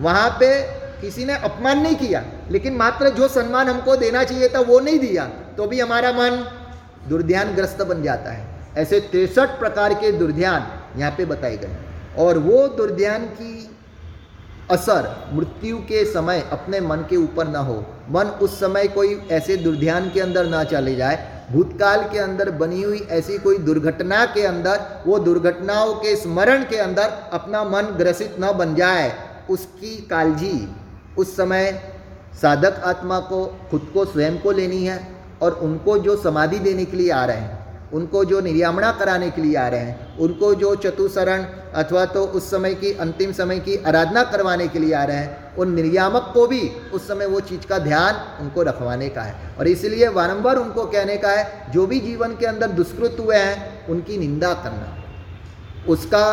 वहाँ पे किसी ने अपमान नहीं किया, लेकिन मात्र जो सम्मान हमको देना चाहिए था वो नहीं दिया तो भी हमारा मन दुर्ध्यानग्रस्त बन जाता है। ऐसे तिरसठ प्रकार के दुर्ध्यान यहाँ पे बताए गए और वो दुर्ध्यान की असर मृत्यु के समय अपने मन के ऊपर ना हो। मन उस समय कोई ऐसे दुर्ध्यान के अंदर ना चले जाए भूतकाल के अंदर बनी हुई ऐसी कोई दुर्घटना के अंदर, वो दुर्घटनाओं के स्मरण के अंदर अपना मन ग्रसित न बन जाए, उसकी कालजी, उस समय साधक आत्मा को, खुद को स्वयं को लेनी है और उनको जो समाधि देने के लिए आ रहे हैं, उनको जो निर्यामणा कराने के लिए आ रहे हैं, उनको जो चतुसरण अथवा तो उस समय की, अंतिम समय की आराधना करवाने के लिए आ रहे हैं उन निर्यामक को भी उस समय वो चीज़ का ध्यान उनको रखवाने का है। और इसलिए बारंबार उनको कहने का है, जो भी जीवन के अंदर दुष्कृत हुए हैं, उनकी निंदा करना, उसका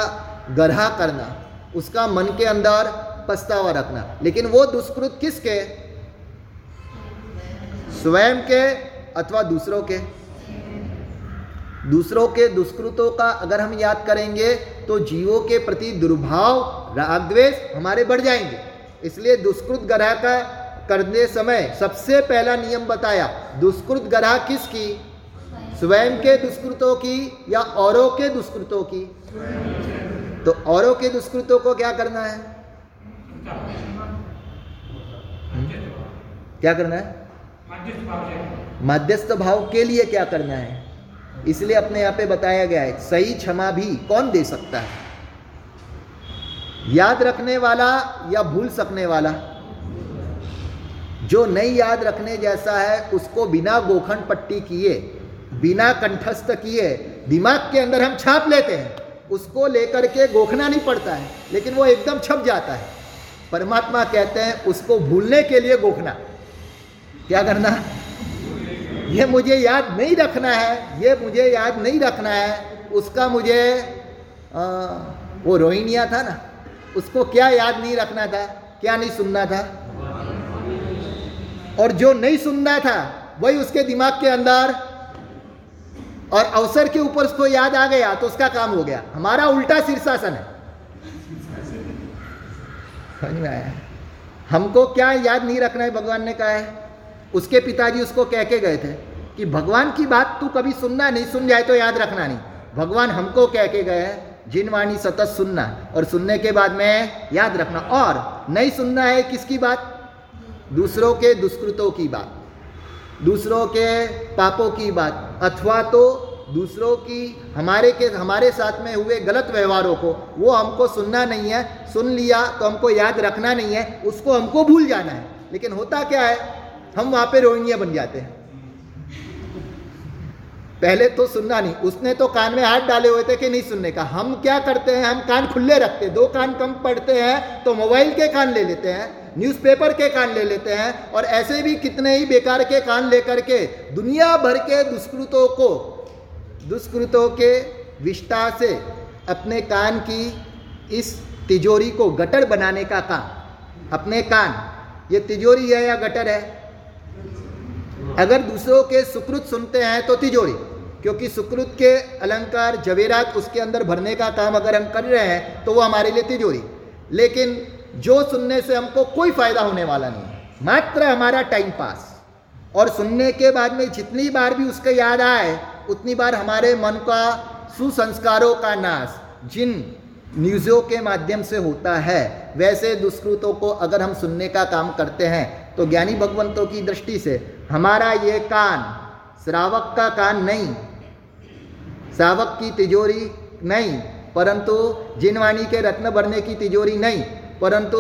गढ़ा करना, उसका मन के अंदर पछतावा रखना। लेकिन वो दुष्कृत किसके? स्वयं के अथवा दूसरों के? दूसरों के दुष्कृतों का अगर हम याद करेंगे तो जीवों के प्रति दुर्भाव, रागद्वेष हमारे बढ़ जाएँगे। इसलिए दुष्कृत ग्रह का करने समय सबसे पहला नियम बताया, दुष्कृत ग्रह किसकी? स्वयं के दुष्कृतों की या औरों के दुष्कृतों की? तो औरों के दुष्कृतों को क्या करना है? क्या करना है? मध्यस्थ भाव के लिए क्या करना है? इसलिए अपने यहाँ पे बताया गया है, सही क्षमा भी कौन दे सकता है? याद रखने वाला या भूल सकने वाला। जो नहीं याद रखने जैसा है उसको बिना गोखंड पट्टी किए बिना कंठस्थ किए दिमाग के अंदर हम छाप लेते हैं। उसको लेकर के गोखना नहीं पड़ता है लेकिन वो एकदम छप जाता है। परमात्मा कहते हैं उसको भूलने के लिए गोखना। क्या करना? ये मुझे याद नहीं रखना है ये मुझे याद नहीं रखना है उसका मुझे आ, वो रोहिणिया था ना उसको क्या याद नहीं रखना था, क्या नहीं सुनना था? और जो नहीं सुनना था, वही उसके दिमाग के अंदर और अवसर के ऊपर उसको याद आ गया तो उसका काम हो गया। हमारा उल्टा शीर्षासन है। हमको क्या याद नहीं रखना है, भगवान ने कहा है। उसके पिताजी उसको कह के गए थे कि, भगवान की बात तू कभी सुनना नहीं, सुन जाए तो याद रखना नहीं। भगवान हमको कह के गए हैं जिन वाणी सतत सुनना और सुनने के बाद में याद रखना। और नहीं सुनना है किसकी बात? दूसरों के दुष्कृतों की बात। दूसरों के पापों की बात। अथवा तो दूसरों की हमारे के, हमारे साथ में हुए गलत व्यवहारों को, वो हमको सुनना नहीं है। सुन लिया तो हमको याद रखना नहीं है। उसको हमको भूल जाना है। लेकिन होता क्या है? हम वहाँ पे रोहिंग्या बन जाते हैं। पहले तो सुनना नहीं, उसने तो कान में हाथ डाले हुए थे कि नहीं सुनने का। हम क्या करते हैं, हम कान खुले रखते हैं, दो कान कम पढ़ते हैं तो मोबाइल के कान ले लेते हैं, न्यूज़पेपर के कान ले लेते हैं, और ऐसे भी कितने ही बेकार के कान लेकर के दुनिया भर के दुष्कृतों को, दुष्कृतों के विष्टा से अपने कान की इस तिजोरी को गटर बनाने का काम। अपने कान, ये तिजोरी है या गटर है? अगर दूसरों के सुकृत सुनते हैं तो तिजोरी। क्योंकि सुकृत के अलंकार जवेरात उसके अंदर भरने का काम अगर हम कर रहे हैं तो वो हमारे लिए तिजोरी। लेकिन जो सुनने से हमको कोई फ़ायदा होने वाला नहीं मात्र हमारा टाइम पास और सुनने के बाद में जितनी बार भी उसका याद आए, उतनी बार हमारे मन का सुसंस्कारों का नाश जिन न्यूज़ों के माध्यम से होता है, वैसे दुष्कृतों को अगर हम सुनने का काम करते हैं तो ज्ञानी भगवंतों की दृष्टि से हमारा ये कान, श्रावक का कान नहीं श्रावक की तिजोरी नहीं, परंतु जिनवाणी के रत्न भरने की तिजोरी नहीं, परंतु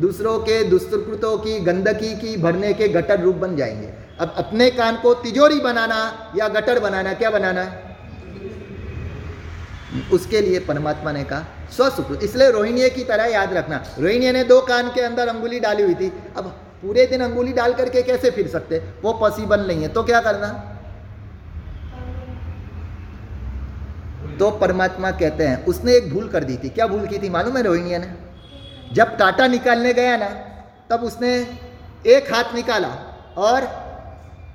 दूसरों के दुष्कृतों की गंदगी की भरने के गटर रूप बन जाएँगे। अब अपने कान को तिजोरी बनाना या गटर बनाना, क्या बनाना है? उसके लिए परमात्मा ने कहा, स्वसुकृत। इसलिए रोहिणी की तरह याद रखना। रोहिणी ने दो कान के अंदर अंगुली डाली हुई थी। अब पूरे दिन अंगुली डाल करके कैसे फिर सकते? वो पॉसिबल नहीं है। तो क्या करना? तो परमात्मा कहते हैं, उसने एक भूल कर दी थी। क्या भूल की थी? मालूम है रोहिणी ने? जब कांटा निकालने गया ना, तब उसने एक हाथ निकाला और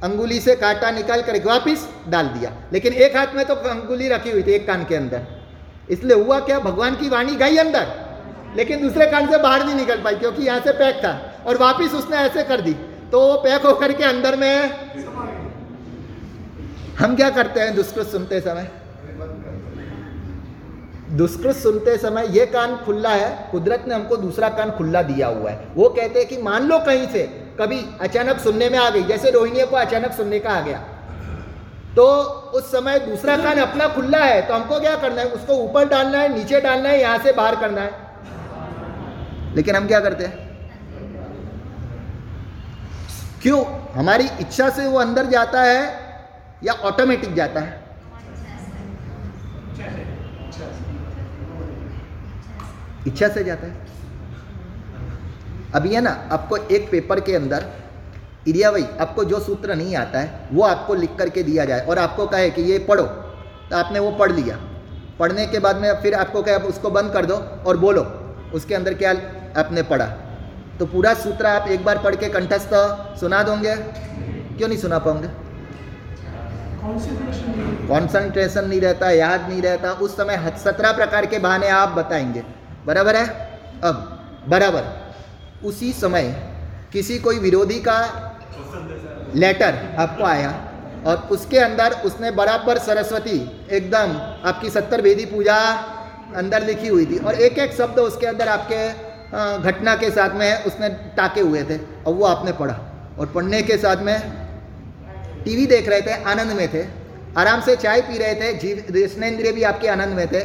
अंगुली से कांटा निकाल कर वापिस डाल दिया। लेकिन एक हाथ में तो अंगुली रखी हुई थी एक कान के अंदर। इसलिए हुआ क्या? भगवान की वाणी गई अंदर, लेकिन दूसरे कान से बाहर नहीं निकल पाई, क्योंकि यहाँ से पैक था और वापिस उसने ऐसे कर दी। तो वो पैक होकर के अंदर में हम क्या करते हैं दुष्कृत सुनते समय? दुष्कृत सुनते समय ये कान खुला है, कुदरत ने हमको दूसरा कान खुला दिया हुआ है। वो कहते हैं कि मान लो कहीं से, कभी अचानक सुनने में आ गई, जैसे रोहिणी को अचानक सुनने का आ गया। तो उस समय दूसरा कान अपना खुला है तो हमको क्या करना है? उसको ऊपर डालना है, नीचे डालना है, यहाँ से बाहर करना है। लेकिन हम क्या करते हैं? क्यों? हमारी इच्छा से वो अंदर जाता है या ऑटोमेटिक जाता है? इच्छा से जाता है। अभी है ना आपको एक पेपर के अंदर इरिया भाई आपको जो सूत्र नहीं आता है वो आपको लिख करके दिया जाए। और आपको कहे कि ये पढ़ो तो आपने वो पढ़ लिया। पढ़ने के बाद में फिर आपको कहे आप उसको बंद कर दो और बोलो उसके अंदर क्या आपने पढ़ा। तो पूरा सूत्र आप एक बार पढ़ के कंठस्थ सुना दोगे? क्यों नहीं सुना पाओगे? कॉन्सेंट्रेशन नहीं रहता। याद नहीं रहता। उस समय सत्रह प्रकार के बहाने आप बताएँगे। बराबर है? अब, बराबर। उसी समय किसी कोई विरोधी का लेटर आपको आया और उसके अंदर उसने बराबर सरस्वती, एकदम आपकी सत्तर वेदी पूजा अंदर लिखी हुई थी और एक एक शब्द उसके अंदर आपके घटना के साथ में उसने टाके हुए थे और वो आपने पढ़ा। और पढ़ने के साथ में टीवी देख रहे थे, आनंद में थे। आराम से चाय पी रहे थे, जीव इंद्रिय भी आपके आनंद में थे।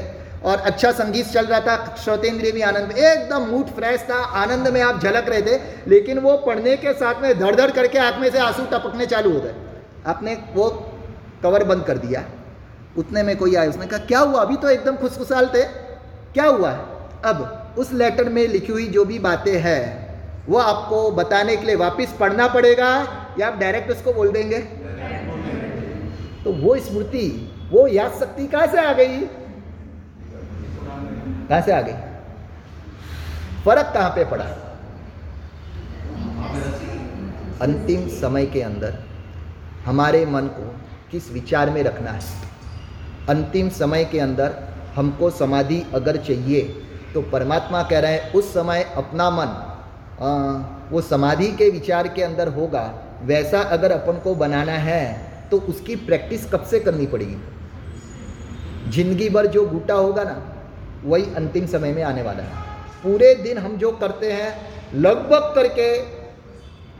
और अच्छा संगीत चल रहा था, श्रोतेंद्रिय भी आनंद में, एकदम मूड फ्रेश था, आनंद में आप झलक रहे थे, लेकिन वो पढ़ने के साथ में धड़ धड़ करके आँख में से आँसू टपकने चालू हो गए। आपने वो कवर बंद कर दिया। उतने में कोई आया, उसने कहा, क्या हुआ? अभी तो एकदम खुशखुशाल थे। क्या हुआ? अब उस लेटर में लिखी हुई जो भी बातें हैं, वो आपको बताने के लिए वापस पढ़ना पड़ेगा, या आप डायरेक्ट उसको बोल देंगे? तो वो स्मृति, वो याद शक्ति कहाँ से आ गई? कहाँ से आ गई? फ़र्क कहाँ पे पड़ा? अंतिम समय के अंदर हमारे मन को किस विचार में रखना है? अंतिम समय के अंदर हमको समाधि अगर चाहिए तो परमात्मा कह रहे हैं उस समय अपना मन आ, वो समाधि के विचार के अंदर होगा वैसा अगर अपन को बनाना है तो उसकी प्रैक्टिस कब से करनी पड़ेगी? ज़िंदगी भर जो बूटा होगा ना वही अंतिम समय में आने वाला है। पूरे दिन हम जो करते हैं, लगभग करके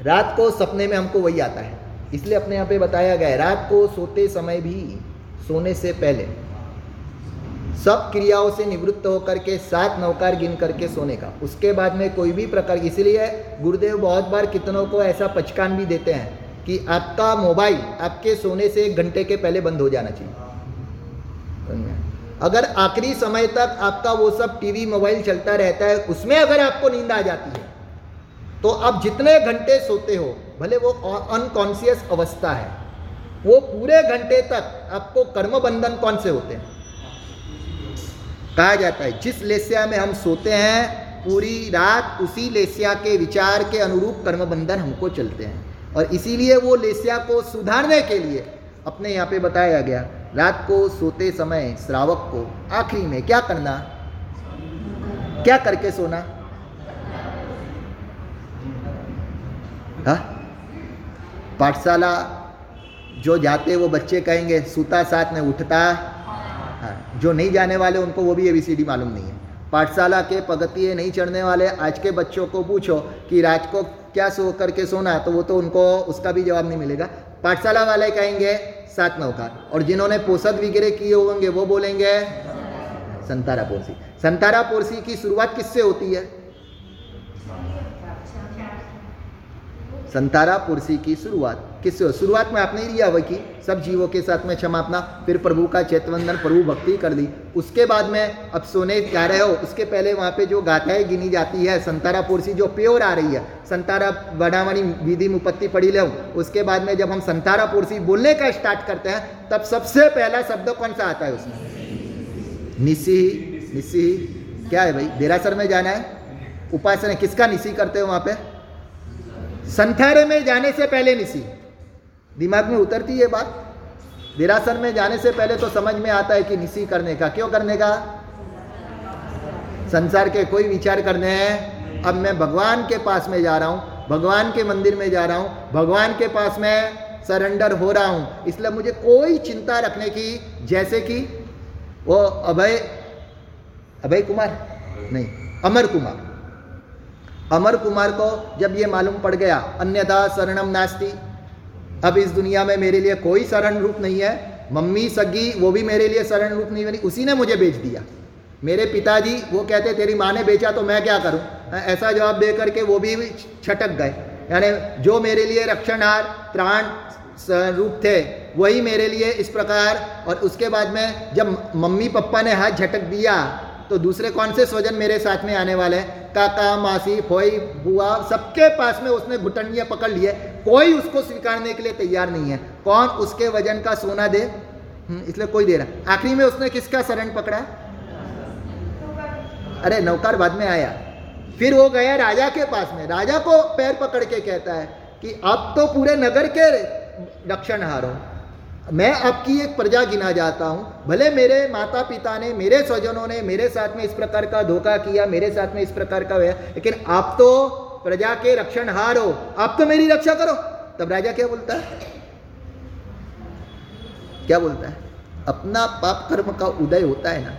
रात को सपने में हमको वही आता है। इसलिए अपने यहाँ पे बताया गया है, रात को सोते समय भी, सोने से पहले सब क्रियाओं से निवृत्त होकर के सात नौकार गिन करके सोने का। उसके बाद में कोई भी प्रकार, इसीलिए गुरुदेव बहुत बार कितनों को ऐसा पचकान भी देते हैं कि आपका मोबाइल आपके सोने से एक घंटे के पहले बंद हो जाना चाहिए। अगर आखिरी समय तक आपका वो सब टीवी मोबाइल चलता रहता है, उसमें अगर आपको नींद आ जाती है तो आप जितने घंटे सोते हो, भले वो अनकॉन्सियस अवस्था है, वो पूरे घंटे तक आपको कर्म बंधन कौन से होते हैं? कहा जाता है, जिस लेसिया में हम सोते हैं, पूरी रात उसी लेसिया के विचार के अनुरूप कर्म बंधन हमको चलते हैं। और इसीलिए वो लेसिया को सुधारने के लिए अपने यहाँ पे बताया गया। रात को सोते समय श्रावक को आखिरी में क्या करना? क्या करके सोना? हा? पाठशाला जो जाते वो बच्चे कहेंगे, सूता साथ में उठता। हाँ जो नहीं जाने वाले, उनको वो भी एबीसीडी मालूम नहीं है। पाठशाला के पगतिये नहीं चढ़ने वाले, आज के बच्चों को पूछो कि रात को क्या सो करके सोना तो वो तो उनको उसका भी जवाब नहीं मिलेगा। पाठशाला वाले कहेंगे, सात नौकार और जिन्होंने पोषद वगैरह किए होंगे, वो बोलेंगे, संतारा पोरसी। संतारा पोरसी की शुरुआत किससे होती है? संतारा पुरसी की शुरुआत। किससे शुरुआत में आपने लिया वही की सब जीवों के साथ में क्षमा अपना, फिर प्रभु का चैतवंदन, प्रभु भक्ति कर दी। उसके बाद में, अब सोने जा रहे हो, उसके पहले वहाँ पे जो गाथाएँ गिनी जाती है, संतारा पुरसी जो प्योर आ रही है, संतारा बड़ावणी विधि मुपत्ति पढ़ी ले, उसके बाद में जब हम संतारा पुरसी बोलने का स्टार्ट करते हैं, तब सबसे पहला शब्द कौन सा आता है उसमें? निसी निसी, क्या है भाई? देरासर में जाना है? उपासना, किसका निसी करते हो वहाँ पे? संथारे में जाने से पहले निसी। दिमाग में उतरती है बात? विरासन में जाने से पहले तो समझ में आता है कि निसी करने का। क्यों करने का? संसार के कोई विचार करने हैं। अब मैं भगवान के पास में जा रहा हूँ, भगवान के मंदिर में जा रहा हूँ, भगवान के पास में सरेंडर हो रहा हूँ। इसलिए मुझे कोई चिंता रखने की, जैसे कि वो अभय अभय कुमार? नहीं, अमर कुमार। अमर कुमार को जब ये मालूम पड़ गया, अन्यथा शरणम नास्ती। अब इस दुनिया में मेरे लिए कोई शरण रूप नहीं है। मम्मी, सगी, वो भी मेरे लिए शरण रूप नहीं बनी उसी ने मुझे बेच दिया। मेरे पिताजी, वो कहते, तेरी माँ ने बेचा तो मैं क्या करूँ? ऐसा जवाब दे करके वो भी छटक गए। यानी जो मेरे लिए रक्षणहार प्राण रूप थे, वही मेरे लिए इस प्रकार। और उसके बाद में जब मम्मी पप्पा ने हाथ झटक दिया तो दूसरे कौन से स्वजन मेरे साथ में आने वाले हैं? काका मासी फोई बुआ सबके पास में उसने घुटनिया पकड़ लिए कोई उसको स्वीकारने के लिए तैयार नहीं है। कौन उसके वज़न का सोना दे? हम्म, इसलिए कोई दे रहा। आखिरी में उसने किसका शरण पकड़ा? अरे नौकार बाद में आया। फिर वो गया राजा के पास में। राजा को पैर पकड़ के कहता है कि अब तो पूरे नगर के रक्षण हारो। मैं आपकी एक प्रजा गिना जाता हूँ। भले मेरे माता पिता ने, मेरे स्वजनों ने, मेरे साथ में इस प्रकार का धोखा किया, मेरे साथ में इस प्रकार का हुआ लेकिन आप तो प्रजा के रक्षण हार हो। आप तो मेरी रक्षा करो। तब राजा क्या बोलता है? क्या बोलता है? अपना पाप कर्म का उदय होता है ना,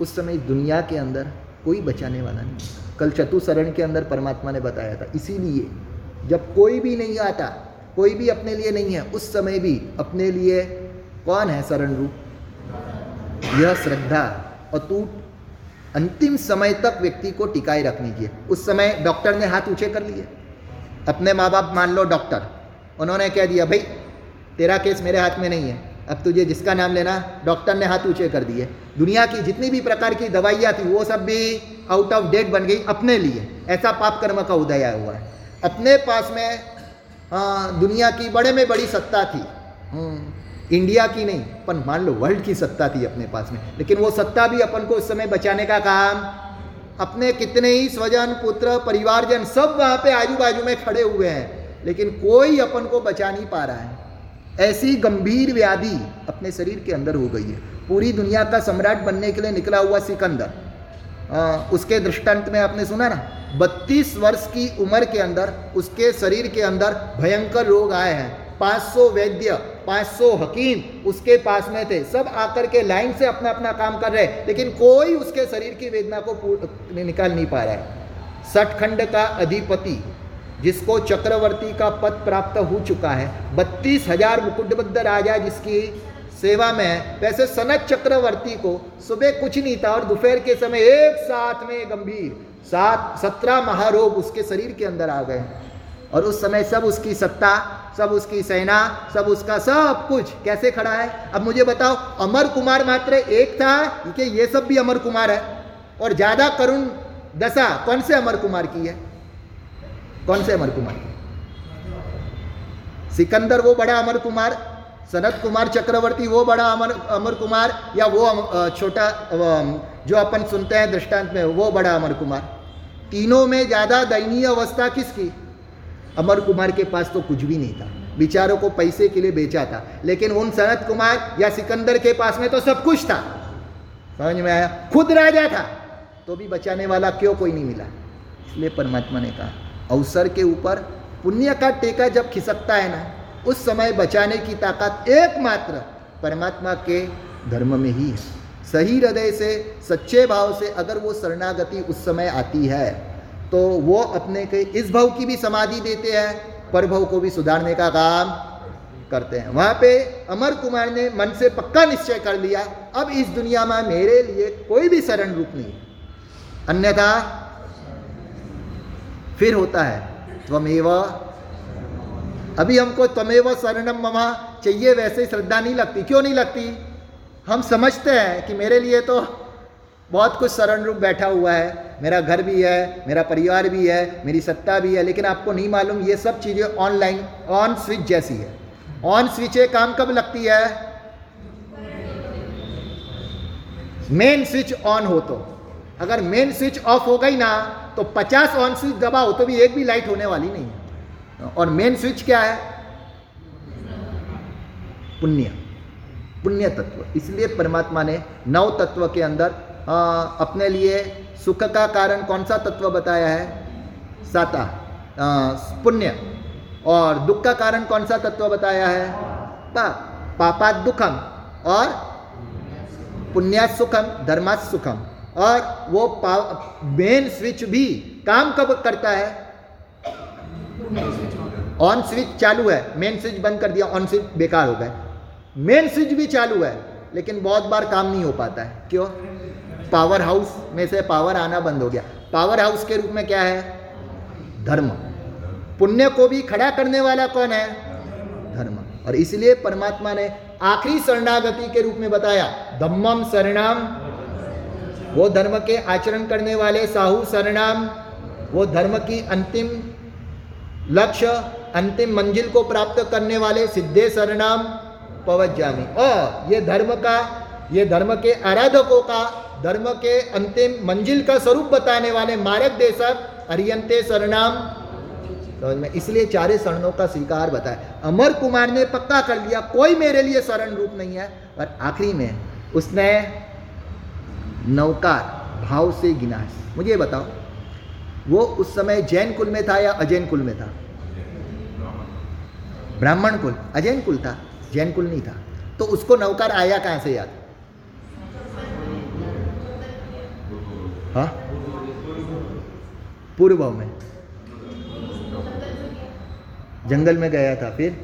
उस समय दुनिया के अंदर कोई बचाने वाला नहीं। कल चतुशरण के अंदर परमात्मा ने बताया था। इसीलिए जब कोई भी नहीं आता कोई भी अपने लिए नहीं है, उस समय भी अपने लिए कौन है शरण रूप यह श्रद्धा अतूट अंतिम समय तक व्यक्ति को टिकाए रखनी चाहिए उस समय डॉक्टर ने हाथ ऊँचे कर लिए। अपने माँ बाप मान लो डॉक्टर। उन्होंने कह दिया, भाई, तेरा केस मेरे हाथ में नहीं है। अब तुझे जिसका नाम लेना, डॉक्टर ने हाथ ऊँचे कर दिए। दुनिया की जितनी भी प्रकार की दवाइयाँ थी, वो सब भी आउट ऑफ़ डेट बन गई अपने लिए। ऐसा पाप कर्म का उदय हुआ है। अपने पास में दुनिया की बड़े में बड़ी सत्ता थी। हम्म, इंडिया की नहीं पर मान लो वर्ल्ड की सत्ता थी अपने पास में। लेकिन वो सत्ता भी अपन को उस समय बचाने का काम अपने कितने ही स्वजन पुत्र परिवारजन सब वहाँ पे आजू बाजू में खड़े हुए हैं। लेकिन कोई अपन को बचा नहीं पा रहा है। ऐसी गंभीर व्याधि अपने शरीर के अंदर हो गई है। पूरी दुनिया का सम्राट बनने के लिए निकला हुआ सिकंदर। आ, उसके दृष्टांत में आपने सुना ना बत्तीस वर्ष की उम्र के अंदर उसके शरीर के अंदर भयंकर रोग आए हैं। 500 वैद्य 500 हकीम उसके पास में थे। सब आकर के लाइन से अपना अपना काम कर रहे लेकिन कोई उसके शरीर की वेदना को निकाल नहीं पा रहा है। सठखंड का अधिपति जिसको चक्रवर्ती का पद प्राप्त हो चुका है बत्तीस हज़ार मुकुटबद्ध राजा जिसकी सेवा में वैसे सनत चक्रवर्ती को सुबह कुछ नहीं था और दोपहर के समय एक साथ में गंभीर, सात, सत्रह महारोग उसके शरीर के अंदर आ गए। और उस समय सब उसकी सत्ता, सब उसकी सेना, सब उसका सब कुछ कैसे खड़ा है? अब मुझे बताओ, अमर कुमार मात्र एक था? कि ये सब भी अमर कुमार है। और ज़्यादा करुण दशा कौन से अमर कुमार की है? कौन से अमर कुमार सिकंदर वो बड़ा अमर कुमार सनत कुमार चक्रवर्ती, वो बड़ा अमर अमर कुमार या वो छोटा जो अपन सुनते हैं दृष्टांत में, वो बड़ा अमर कुमार। तीनों में ज़्यादा दयनीय अवस्था किसकी? अमर कुमार के पास तो कुछ भी नहीं था। बिचारों को पैसे के लिए बेचा था। लेकिन उन सनत कुमार या सिकंदर के पास में तो सब कुछ था। समझ में आया? खुद राजा था। तो भी बचाने वाला क्यों कोई नहीं मिला? इसलिए परमात्मा ने कहा, अवसर के ऊपर पुण्य का टेका जब खिसकता है ना उस समय बचाने की ताकत एकमात्र परमात्मा के धर्म में ही है। सही हृदय से, सच्चे भाव से अगर वो शरणागति उस समय आती है तो वो अपने के इस भाव की भी समाधि देते हैं, पर भाव को भी सुधारने का काम करते हैं। वहाँ पे अमर कुमार ने मन से पक्का निश्चय कर लिया, अब इस दुनिया में मेरे लिए कोई भी शरण रूप नहीं। अन्यथा फिर होता है, त्वमेव अभी हमको त्वमेव शरणम ममा। चाहिए वैसे ही श्रद्धा नहीं लगती। क्यों नहीं लगती? हम समझते हैं कि मेरे लिए तो बहुत कुछ शरण रूप बैठा हुआ है। मेरा घर भी है, मेरा परिवार भी है, मेरी सत्ता भी है, लेकिन आपको नहीं मालूम ये सब चीज़ें ऑनलाइन, ऑन स्विच जैसी है। ऑन स्विच काम कब लगती है? मेन स्विच ऑन हो तो। अगर मेन स्विच ऑफ़ हो गई ना तो 50 ऑन स्विच दबाओ तो भी एक भी लाइट होने वाली नहीं और मेन स्विच क्या है? पुण्य। पुण्य तत्व। इसलिए परमात्मा ने नव तत्व के अंदर आ, अपने लिए सुख का कारण कौन सा तत्व बताया है? साता। पुण्य। और दुख का कारण कौन सा तत्व बताया है? पा पापा दुखम और पुण्या सुखम धर्मा सुखम और वो मेन स्विच भी काम कब करता है? ऑन स्विच चालू है। मेन स्विच बंद कर दिया। ऑन स्विच बेकार हो गए। मेन स्विच भी चालू है, लेकिन बहुत बार काम नहीं हो पाता है। क्यों? पावर हाउस में से पावर आना बंद हो गया। पावर हाउस के रूप में क्या है? धर्म। पुण्य को भी खड़ा करने वाला कौन है? धर्म। और इसलिए परमात्मा ने आखिरी शरणागति के रूप में बताया धम्मम शरणाम वो धर्म के आचरण करने वाले साहू शरणाम वो धर्म की अंतिम लक्ष्य अंतिम मंजिल को प्राप्त करने वाले सिद्धे शरणाम पवज्जामी और ये धर्म का, ये धर्म के आराधकों का, धर्म के अंतिम मंजिल का स्वरूप बताने वाले मार्ग देशक अरियंते शरणाम समझ में इसलिए चारे शरणों का स्वीकार बताया अमर कुमार ने पक्का कर लिया, कोई मेरे लिए शरण रूप नहीं है। और आखिरी में उसने नौकार भाव से गिना मुझे बताओ वो उस समय जैन कुल में था या अजैन कुल में था? ब्राह्मण कुल। अजैन कुल था, जैन कुल नहीं था। तो उसको नौकार आया कहाँ से याद? हाँ? पूर्व में। जंगल में गया था फिर?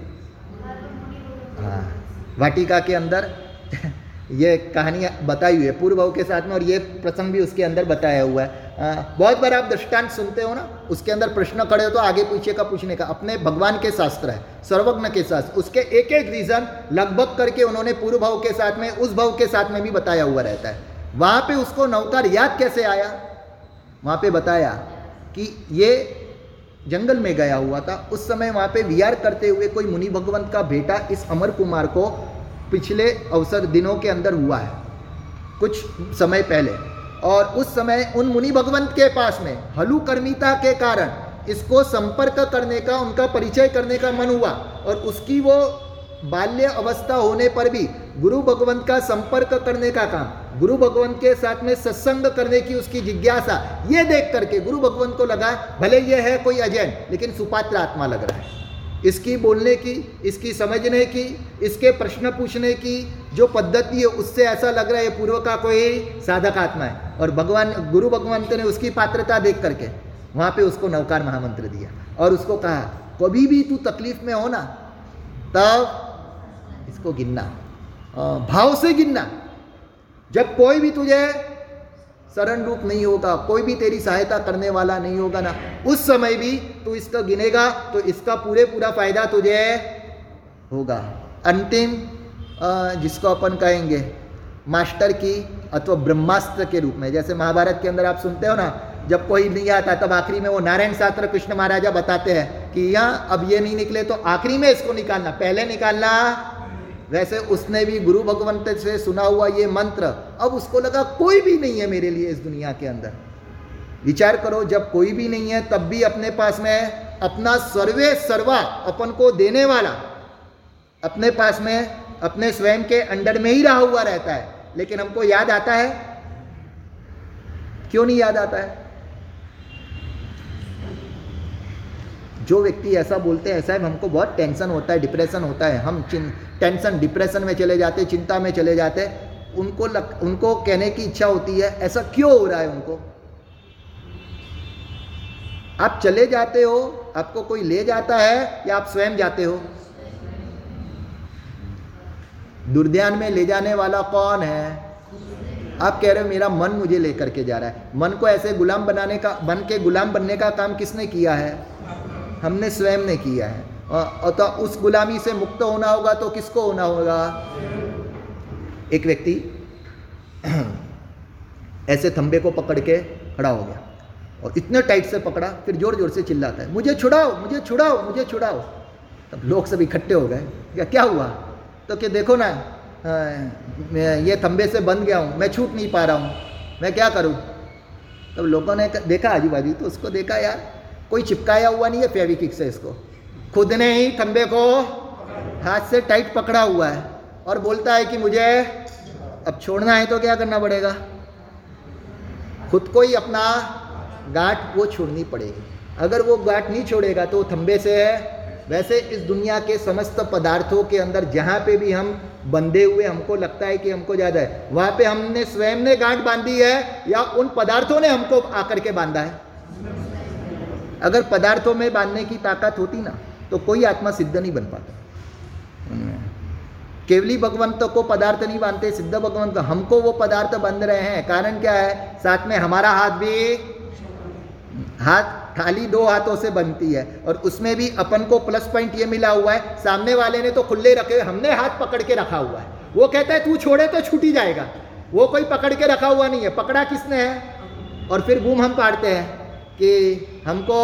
हाँ। वाटिका के अंदर? [LAUGHS] ये कहानी बताई हुई है पूर्व के साथ में और ये प्रसंग भी उसके अंदर बताया हुआ है। बहुत बार आप दृष्टांत सुनते हो ना, उसके अंदर प्रश्न खड़े हो तो आगे पीछे का पूछने का। अपने भगवान के शास्त्र है, सर्वज्ञ के शास्त्र। उसके एक एक रीजन लगभग करके उन्होंने पूर्व भाव के साथ में, उस भाव के साथ में भी बताया हुआ रहता है। वहाँ पे उसको नौकार याद कैसे आया? वहाँ पे बताया कि ये जंगल में गया हुआ था। उस समय वहाँ पे विहार करते हुए कोई मुनि भगवंत का बेटा इस अमर कुमार को पिछले अवसर दिनों के अंदर हुआ है, कुछ समय पहले। और उस समय उन मुनि भगवंत के पास में हलुकर्मिता के कारण, इसको संपर्क करने का, उनका परिचय करने का मन हुआ और उसकी वो बाल्य अवस्था होने पर भी गुरु भगवंत का संपर्क करने का काम, गुरु भगवंत के साथ में सत्संग करने की उसकी जिज्ञासा, ये देख करके गुरु भगवंत को लगा, भले ये है कोई अजैन, लेकिन सुपात्र आत्मा लग रहा है। इसकी बोलने की, इसकी समझने की, इसके प्रश्न पूछने की जो पद्धति है, उससे ऐसा लग रहा है पूर्व का कोई साधक आत्मा है। और भगवान, गुरु भगवंत ने उसकी पात्रता देख करके वहाँ पे उसको नवकार महामंत्र दिया और उसको कहा, कभी भी तू तकलीफ़ में हो ना, तब इसको गिनना भाव से गिनना। जब कोई भी तुझे शरण रूप नहीं होगा, कोई भी तेरी सहायता करने वाला नहीं होगा ना, उस समय भी तू इसका गिनेगा तो इसका पूरे पूरा फ़ायदा तुझे होगा। अंतिम जिसको अपन कहेंगे मास्टर की अथवा ब्रह्मास्त्र के रूप में। जैसे महाभारत के अंदर आप सुनते हो ना, जब कोई नहीं आता, तब आखिरी में वो नारायण शास्त्र कृष्ण महाराजा बताते हैं कि यहाँ अब ये नहीं निकले तो आखिरी में इसको निकालना, पहले निकालना। वैसे उसने भी गुरु भगवंत से सुना हुआ ये मंत्र, अब उसको लगा कोई भी नहीं है मेरे लिए इस दुनिया के अंदर। विचार करो, जब कोई भी नहीं है, तब भी अपने पास में अपना सर्वे सर्वा, अपन को देने वाला। अपने पास में अपने स्वयं के अंडर में ही रहा हुआ रहता है। लेकिन हमको याद आता है? क्यों नहीं याद आता है? जो व्यक्ति ऐसा बोलते हैं है हमको बहुत टेंशन होता है डिप्रेशन होता है। हम टेंशन डिप्रेशन में चले जाते चिंता में चले जाते। उनको लग, उनको कहने की इच्छा होती है ऐसा क्यों हो रहा है उनको? आप चले जाते हो आपको कोई ले जाता है या आप स्वयं जाते हो? दुर्ध्यान में ले जाने वाला कौन है? आप कह रहे हो, मेरा मन मुझे लेकर के जा रहा है। मन को ऐसे गुलाम बनाने का, बन के गुलाम बनने का काम किसने किया है? हमने स्वयं ने किया है। और तो उस गुलामी से मुक्त होना होगा तो किसको होना होगा? एक व्यक्ति [CLEARS THROAT] ऐसे थंबे को पकड़ के खड़ा हो गया और इतने टाइट से पकड़ा, फिर ज़ोर ज़ोर से चिल्लाता है, मुझे छुड़ाओ मुझे छुड़ाओ मुझे छुड़ाओ। तब लोग सब इकट्ठे हो गए। क्या क्या हुआ? तो क्या देखो ना ये थंबे से बंद गया हूँ, मैं छूट नहीं पा रहा हूँ, मैं क्या करूँ? तब लोगों ने देखा आजू बाजू तो उसको देखा, यार, कोई चिपकाया हुआ नहीं है फेविकिक से इसको। खुद ने ही खंबे को हाथ से टाइट पकड़ा हुआ है और बोलता है कि मुझे अब छोड़ना है तो क्या करना पड़ेगा? खुद को ही अपना गांठ वो छोड़नी पड़ेगी। अगर वो गांठ नहीं छोड़ेगा तो थंबे से वैसे इस दुनिया के समस्त पदार्थों के अंदर जहाँ पे भी हम बंधे हुए, हमको लगता है कि हमको ज़्यादा है, वहाँ पे हमने स्वयं ने गांठ बांधी है या उन पदार्थों ने हमको आकर के बांधा है? अगर पदार्थों में बांधने की ताकत होती ना तो कोई आत्मा सिद्ध नहीं बन पाता। केवली भगवंत को पदार्थ नहीं बांधते, सिद्ध भगवंत, हमको वो पदार्थ बंध रहे हैं। कारण क्या है? साथ में हमारा हाथ भी, हाथ थाली दो हाथों से बनती है और उसमें भी अपन को प्लस पॉइंट ये मिला हुआ है। सामने वाले ने तो खुले रखे हमने हाथ पकड़ के रखा हुआ है। वो कहता है, तू छोड़े तो छूटी जाएगा। वो कोई पकड़ के रखा हुआ नहीं है। पकड़ा किसने है? और फिर घूम हम पाड़ते हैं कि हमको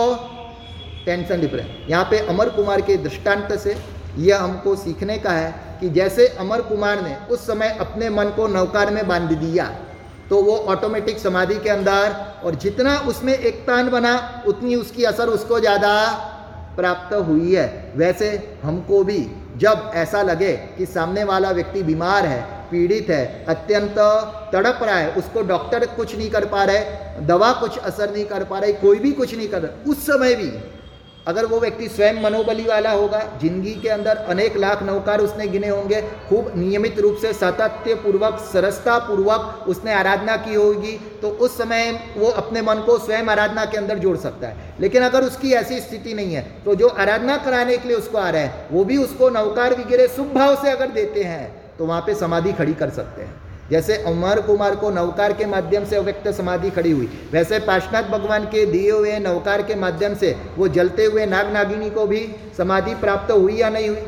टेंशन डिफरेंस यहाँ पे अमर कुमार के दृष्टांत से यह हमको सीखने का है कि जैसे अमर कुमार ने उस समय अपने मन को नौकार में बाँध दिया तो वो ऑटोमेटिक समाधि के अंदर, और जितना उसमें एकतान बना, उतनी उसकी असर उसको ज़्यादा प्राप्त हुई है। वैसे हमको भी जब ऐसा लगे कि सामने वाला व्यक्ति बीमार है, पीड़ित है, अत्यंत तड़प रहा है, उसको डॉक्टर कुछ नहीं कर पा रहे, दवा कुछ असर नहीं कर पा रही, कोई भी कुछ नहीं कर उस समय भी अगर वो व्यक्ति स्वयं मनोबली वाला होगा, ज़िंदगी के अंदर अनेक लाख नौकार उसने गिने होंगे, खूब नियमित रूप से सातत्य पूर्वक सरसता पूर्वक उसने आराधना की होगी तो उस समय वो अपने मन को स्वयं आराधना के अंदर जोड़ सकता है। लेकिन अगर उसकी ऐसी स्थिति नहीं है तो जो आराधना कराने के लिए उसको आ रहे हैं, वो भी उसको नौकार वगैरह शुभ भाव से अगर देते हैं तो वहाँ पर समाधि खड़ी कर सकते हैं। जैसे अमर कुमार को नवकार के माध्यम से अव्यक्त समाधि खड़ी हुई। वैसे पाशनाथ भगवान के दिए हुए नवकार के माध्यम से वो जलते हुए नाग नागिनी को भी समाधि प्राप्त हुई या नहीं हुई?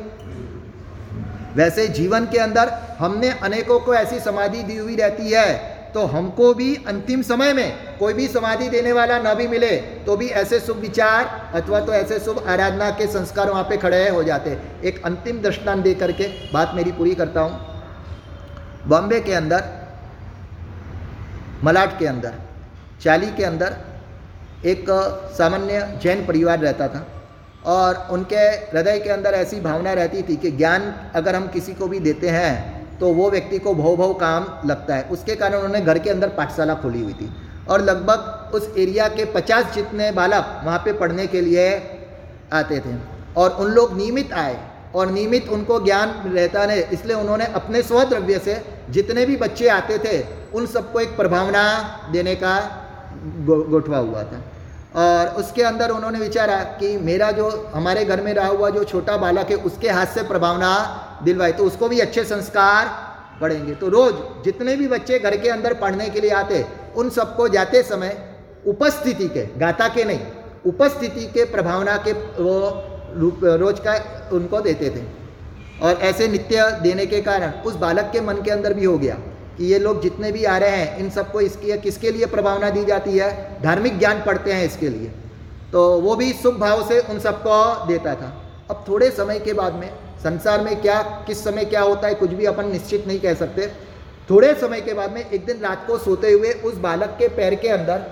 वैसे जीवन के अंदर हमने अनेकों को ऐसी समाधि दी हुई रहती है तो हमको भी अंतिम समय में कोई भी समाधि देने वाला न भी मिले तो भी ऐसे शुभ विचार अथवा तो ऐसे शुभ आराधना के संस्कार वहाँ पे खड़े हो जाते। एक अंतिम दृष्टान दे करके बात मेरी पूरी करता हूँ। बॉम्बे के अंदर मलाट के अंदर, चाली के अंदर एक सामान्य जैन परिवार रहता था और उनके हृदय के अंदर ऐसी भावना रहती थी कि ज्ञान अगर हम किसी को भी देते हैं तो वो व्यक्ति को भव भव काम लगता है। उसके कारण उन्होंने घर के अंदर पाठशाला खोली हुई थी और लगभग उस एरिया के 50 जितने बालक वहाँ पे पढ़ने के लिए आते थे और उन लोग नियमित आए और नियमित उनको ज्ञान रहता है इसलिए उन्होंने अपने स्वद्रव्य से जितने भी बच्चे आते थे, उन सबको एक प्रभावना देने का गोठवा हुआ था। और उसके अंदर उन्होंने विचारा कि मेरा जो, हमारे घर में रहा हुआ जो छोटा बालक है, उसके हाथ से प्रभावना दिलवाई। तो उसको भी अच्छे संस्कार पढ़ेंगे तो रोज जितने भी बच्चे घर के अंदर पढ़ने के लिए आते, उन सबको जाते समय उपस्थिति के गाता के नहीं, उपस्थिति के, प्रभावना के वो रोज का उनको देते थे। और ऐसे नित्य देने के कारण उस बालक के मन के अंदर भी हो गया कि ये लोग जितने भी आ रहे हैं, इन सबको इसकी, किसके लिए प्रभावना दी जाती है? धार्मिक ज्ञान पढ़ते हैं इसके लिए। तो वो भी शुभ भाव से उन सबको देता था। अब थोड़े समय के बाद में, संसार में क्या, किस समय क्या होता है, कुछ भी अपन निश्चित नहीं कह सकते। थोड़े समय के बाद में एक दिन रात को सोते हुए उस बालक के पैर के अंदर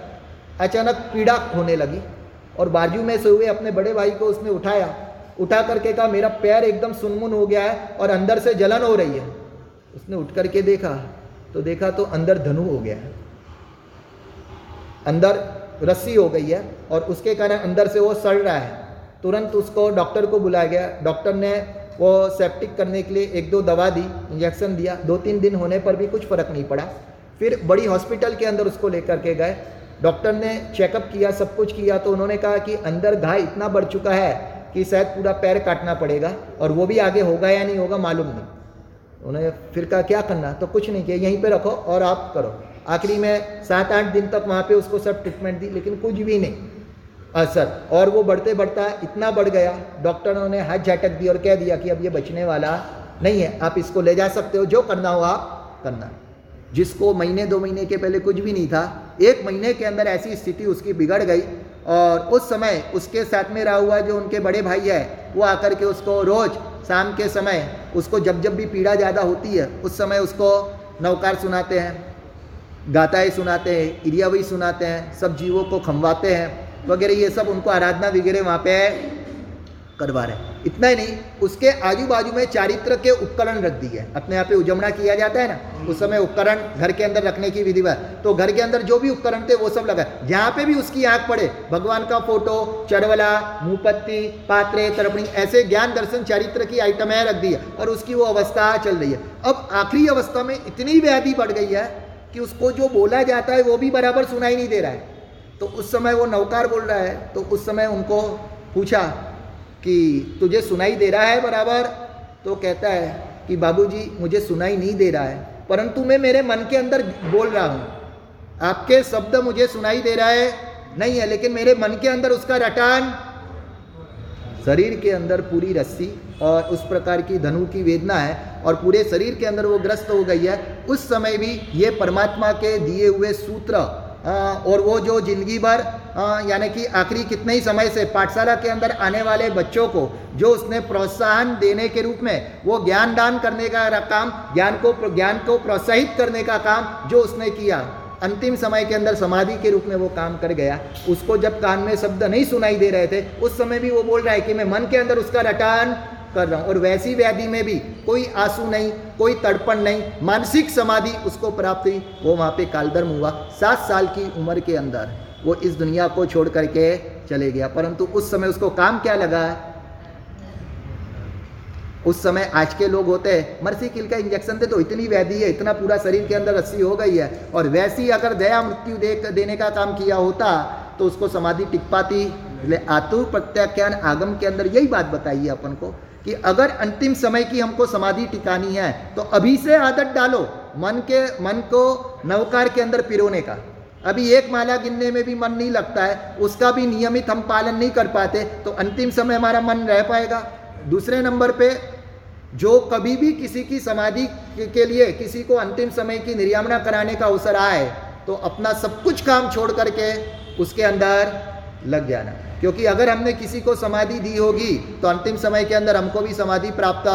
अचानक पीड़ा होने लगी। और बाजू में से हुए अपने बड़े भाई को उसने उठाया। उठा करके कहा, मेरा पैर एकदम सुनमुन हो गया है और अंदर से जलन हो रही है। उसने उठ करके देखा तो देखा तो अंदर धनु हो गया है। अंदर रस्सी हो गई है और उसके कारण अंदर से वो सड़ रहा है। तुरंत उसको डॉक्टर को बुलाया गया। डॉक्टर ने वो सेप्टिक करने के लिए एक दो दवा दी इंजेक्शन दिया। दो तीन दिन होने पर भी कुछ फ़र्क नहीं पड़ा। फिर बड़ी हॉस्पिटल के अंदर उसको लेकर के गए। डॉक्टर ने चेकअप किया, सब कुछ किया तो उन्होंने कहा कि अंदर घाव इतना बढ़ चुका है कि शायद पूरा पैर काटना पड़ेगा और वो भी आगे होगा या नहीं होगा मालूम नहीं। उन्होंने फिर कहा, क्या करना? तो कुछ नहीं किया, यहीं पे रखो और आप करो। आखिरी में सात आठ दिन तक वहाँ पे उसको सब ट्रीटमेंट दी, लेकिन कुछ भी नहीं। असर और वो बढ़ते बढ़ता इतना बढ़ गया, डॉक्टरों ने हाथ झटक दी और कह दिया कि अब ये बचने वाला नहीं है, आप इसको ले जा सकते हो, जो करना हो आप करना। जिसको महीने दो महीने के पहले कुछ भी नहीं था, एक महीने के अंदर ऐसी स्थिति उसकी बिगड़ गई और उस समय उसके साथ में रहा हुआ जो उनके बड़े भाई है, वो आकर के उसको रोज़ शाम के समय उसको जब जब भी पीड़ा ज़्यादा होती है, उस समय उसको नौकार सुनाते हैं, गाताएँ सुनाते हैं, इरियावई सुनाते हैं, सब जीवों को खमवाते हैं, वगैरह ये सब उनको आराधना वगैरह वहाँ पे करवा रहे इतना ही नहीं, उसके आजू बाजू में चारित्र के उपकरण रख दिए अपने यहाँ पे उजमना किया जाता है ना, उस समय उपकरण घर के अंदर रखने की विधि है तो घर के अंदर जो भी उपकरण थे, वो सब लगा। जहाँ पे भी उसकी आँख पड़े, भगवान का फ़ोटो, चढ़वला, मुंहपत्ती, पात्रे, तरपणी, ऐसे ज्ञान दर्शन चारित्र की आइटमें रख दी है और उसकी वो अवस्था चल रही है। अब आखिरी अवस्था में इतनी व्याधि बढ़ गई है कि उसको जो बोला जाता है, वो भी बराबर सुनाई नहीं दे रहा है। तो उस समय वो नौकार बोल रहा है तो उस समय उनको पूछा कि तुझे सुनाई दे रहा है बराबर? तो कहता है कि बाबूजी, मुझे सुनाई नहीं दे रहा है। परंतु मैं मेरे मन के अंदर बोल रहा हूँ, आपके शब्द मुझे सुनाई दे रहा है? नहीं है, लेकिन मेरे मन के अंदर उसका रटान, शरीर के अंदर पूरी रस्सी और उस प्रकार की धनु की वेदना है और पूरे शरीर के अंदर वो ग्रस्त हो गई है। उस समय भी ये परमात्मा के दिए हुए सूत्र और वो जो ज़िंदगी भर यानी कि आखिरी कितने ही समय से पाठशाला के अंदर आने वाले बच्चों को, जो उसने प्रोत्साहन देने के रूप में, वो ज्ञान दान करने का काम, ज्ञान को ज्ञान को प्रोत्साहित करने का काम जो उसने किया, अंतिम समय के अंदर समाधि के रूप में वो काम कर गया। उसको जब कान में शब्द नहीं सुनाई दे रहे थे, उस समय भी वो बोल रहा है कि मैं मन के अंदर उसका रटान कर रहा हूँ। और वैसी व्याधि में भी कोई आँसू नहीं, कोई तड़पण नहीं, मानसिक समाधि उसको प्राप्त हुई, वो वहाँ पे कालधर्म हुआ। सात साल की उम्र के अंदर वो इस दुनिया को छोड़ करके चले गया। परंतु उस समय उसको काम क्या लगा? है उस समय आज के लोग होते हैं, मर्सी किल का इंजेक्शन दे तो इतनी व्याधि है, इतना पूरा शरीर के अंदर रस्सी हो गई है। और वैसी अगर दया मृत्यु दे, देने का काम किया होता तो उसको समाधि टिक पाती। आतु प्रत्याख्यान आगम के अंदर यही बात बताइए अपन को। कि अगर अंतिम समय की हमको समाधि टिकानी है तो अभी से आदत डालो, मन के, मन को नवकार के अंदर पिरोने का। अभी एक माला गिनने में भी मन नहीं लगता है, उसका भी नियमित हम पालन नहीं कर पाते तो अंतिम समय हमारा मन रह पाएगा। दूसरे नंबर पे, जो कभी भी किसी की समाधि के लिए किसी को अंतिम समय की निर्यामना कराने का अवसर आए तो अपना सब कुछ काम छोड़ करके उसके अंदर लग जाना। क्योंकि अगर हमने किसी को समाधि दी होगी तो अंतिम समय के अंदर हमको भी समाधि प्राप्त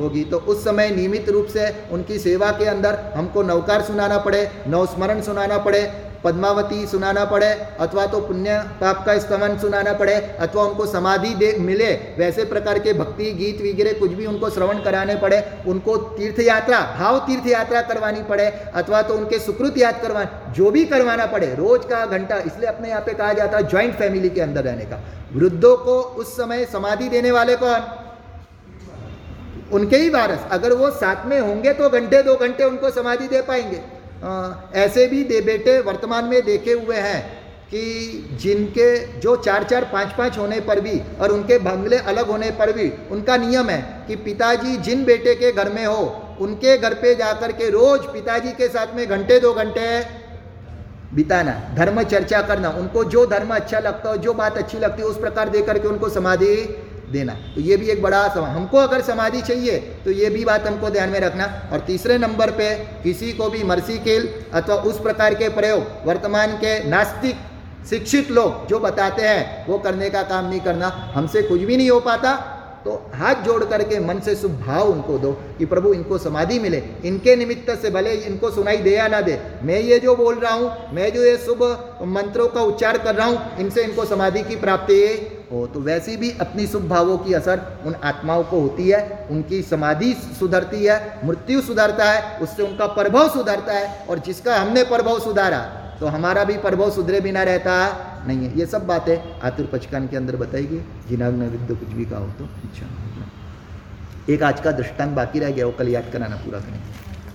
होगी। तो उस समय नियमित रूप से उनकी सेवा के अंदर हमको नवकार सुनाना पड़े, नवस्मरण सुनाना पड़े पद्मावती सुनाना पड़े, अथवा तो पुण्य पाप का स्तमन सुनाना पड़े, अथवा उनको समाधि दे, मिले, वैसे प्रकार के भक्ति, गीत वगैरह कुछ भी उनको श्रवण कराने पड़े, उनको तीर्थ यात्रा भाव तीर्थ यात्रा करवानी पड़े, अथवा तो उनके सुकृत याद करवा, जो भी करवाना पड़े, रोज का घंटा, इसलिए अपने यहाँ पे कहा जाता है ज्वाइंट फैमिली के अंदर रहने का। वृद्धों को उस समय समाधि देने वाले कौन? उनके ही वारस। अगर वो साथ में होंगे तो घंटे, दो घंटे उनको समाधि दे पाएँगे। ऐसे भी दे बेटे वर्तमान में देखे हुए हैं कि जिनके जो चार चार पाँच पाँच होने पर भी और उनके बंगले अलग होने पर भी उनका नियम है कि पिताजी जिन बेटे के घर में हो, उनके घर पे जाकर के रोज पिताजी के साथ में घंटे दो घंटे बिताना, धर्म चर्चा करना, उनको जो धर्म अच्छा लगता हो, जो बात अच्छी लगती है, उस प्रकार दे करके उनको समाधि देना। तो ये भी एक बड़ा हमको अगर समाधि चाहिए तो ये भी बात हमको ध्यान में रखना। और तीसरे नंबर पे, किसी को भी मर्सी केल अथवा उस प्रकार के प्रयोग, वर्तमान के नास्तिक, शिक्षित लोग जो बताते हैं, वो करने का काम नहीं करना। हमसे कुछ भी नहीं हो पाता। तो हाथ जोड़ करके मन से शुभ भाव उनको दो कि प्रभु, इनको समाधि मिले। इनके निमित्त से भले इनको सुनाई दे या ना दे। मैं ये जो बोल रहा हूँ, मैं जो ये शुभ मंत्रों का उच्चार कर रहा हूँ, इनसे इनको समाधि की प्राप्ति हो तो वैसी भी अपनी शुभ भावों की असर उन आत्माओं को होती है, उनकी समाधि सुधरती है, मृत्यु सुधरता है, उससे उनका प्रभाव सुधरता है, और जिसका हमने प्रभाव सुधारा तो हमारा भी प्रभाव सुधरे बिना रहता है नहीं है। ये सब बातें आतुर पचकान के अंदर बताएगी। जिनाग नविद्य कुछ भी कहा हो तो अच्छा। एक आज का दृष्टांत बाकी रह गया, वो कल याद कराना पूरा करेंगे।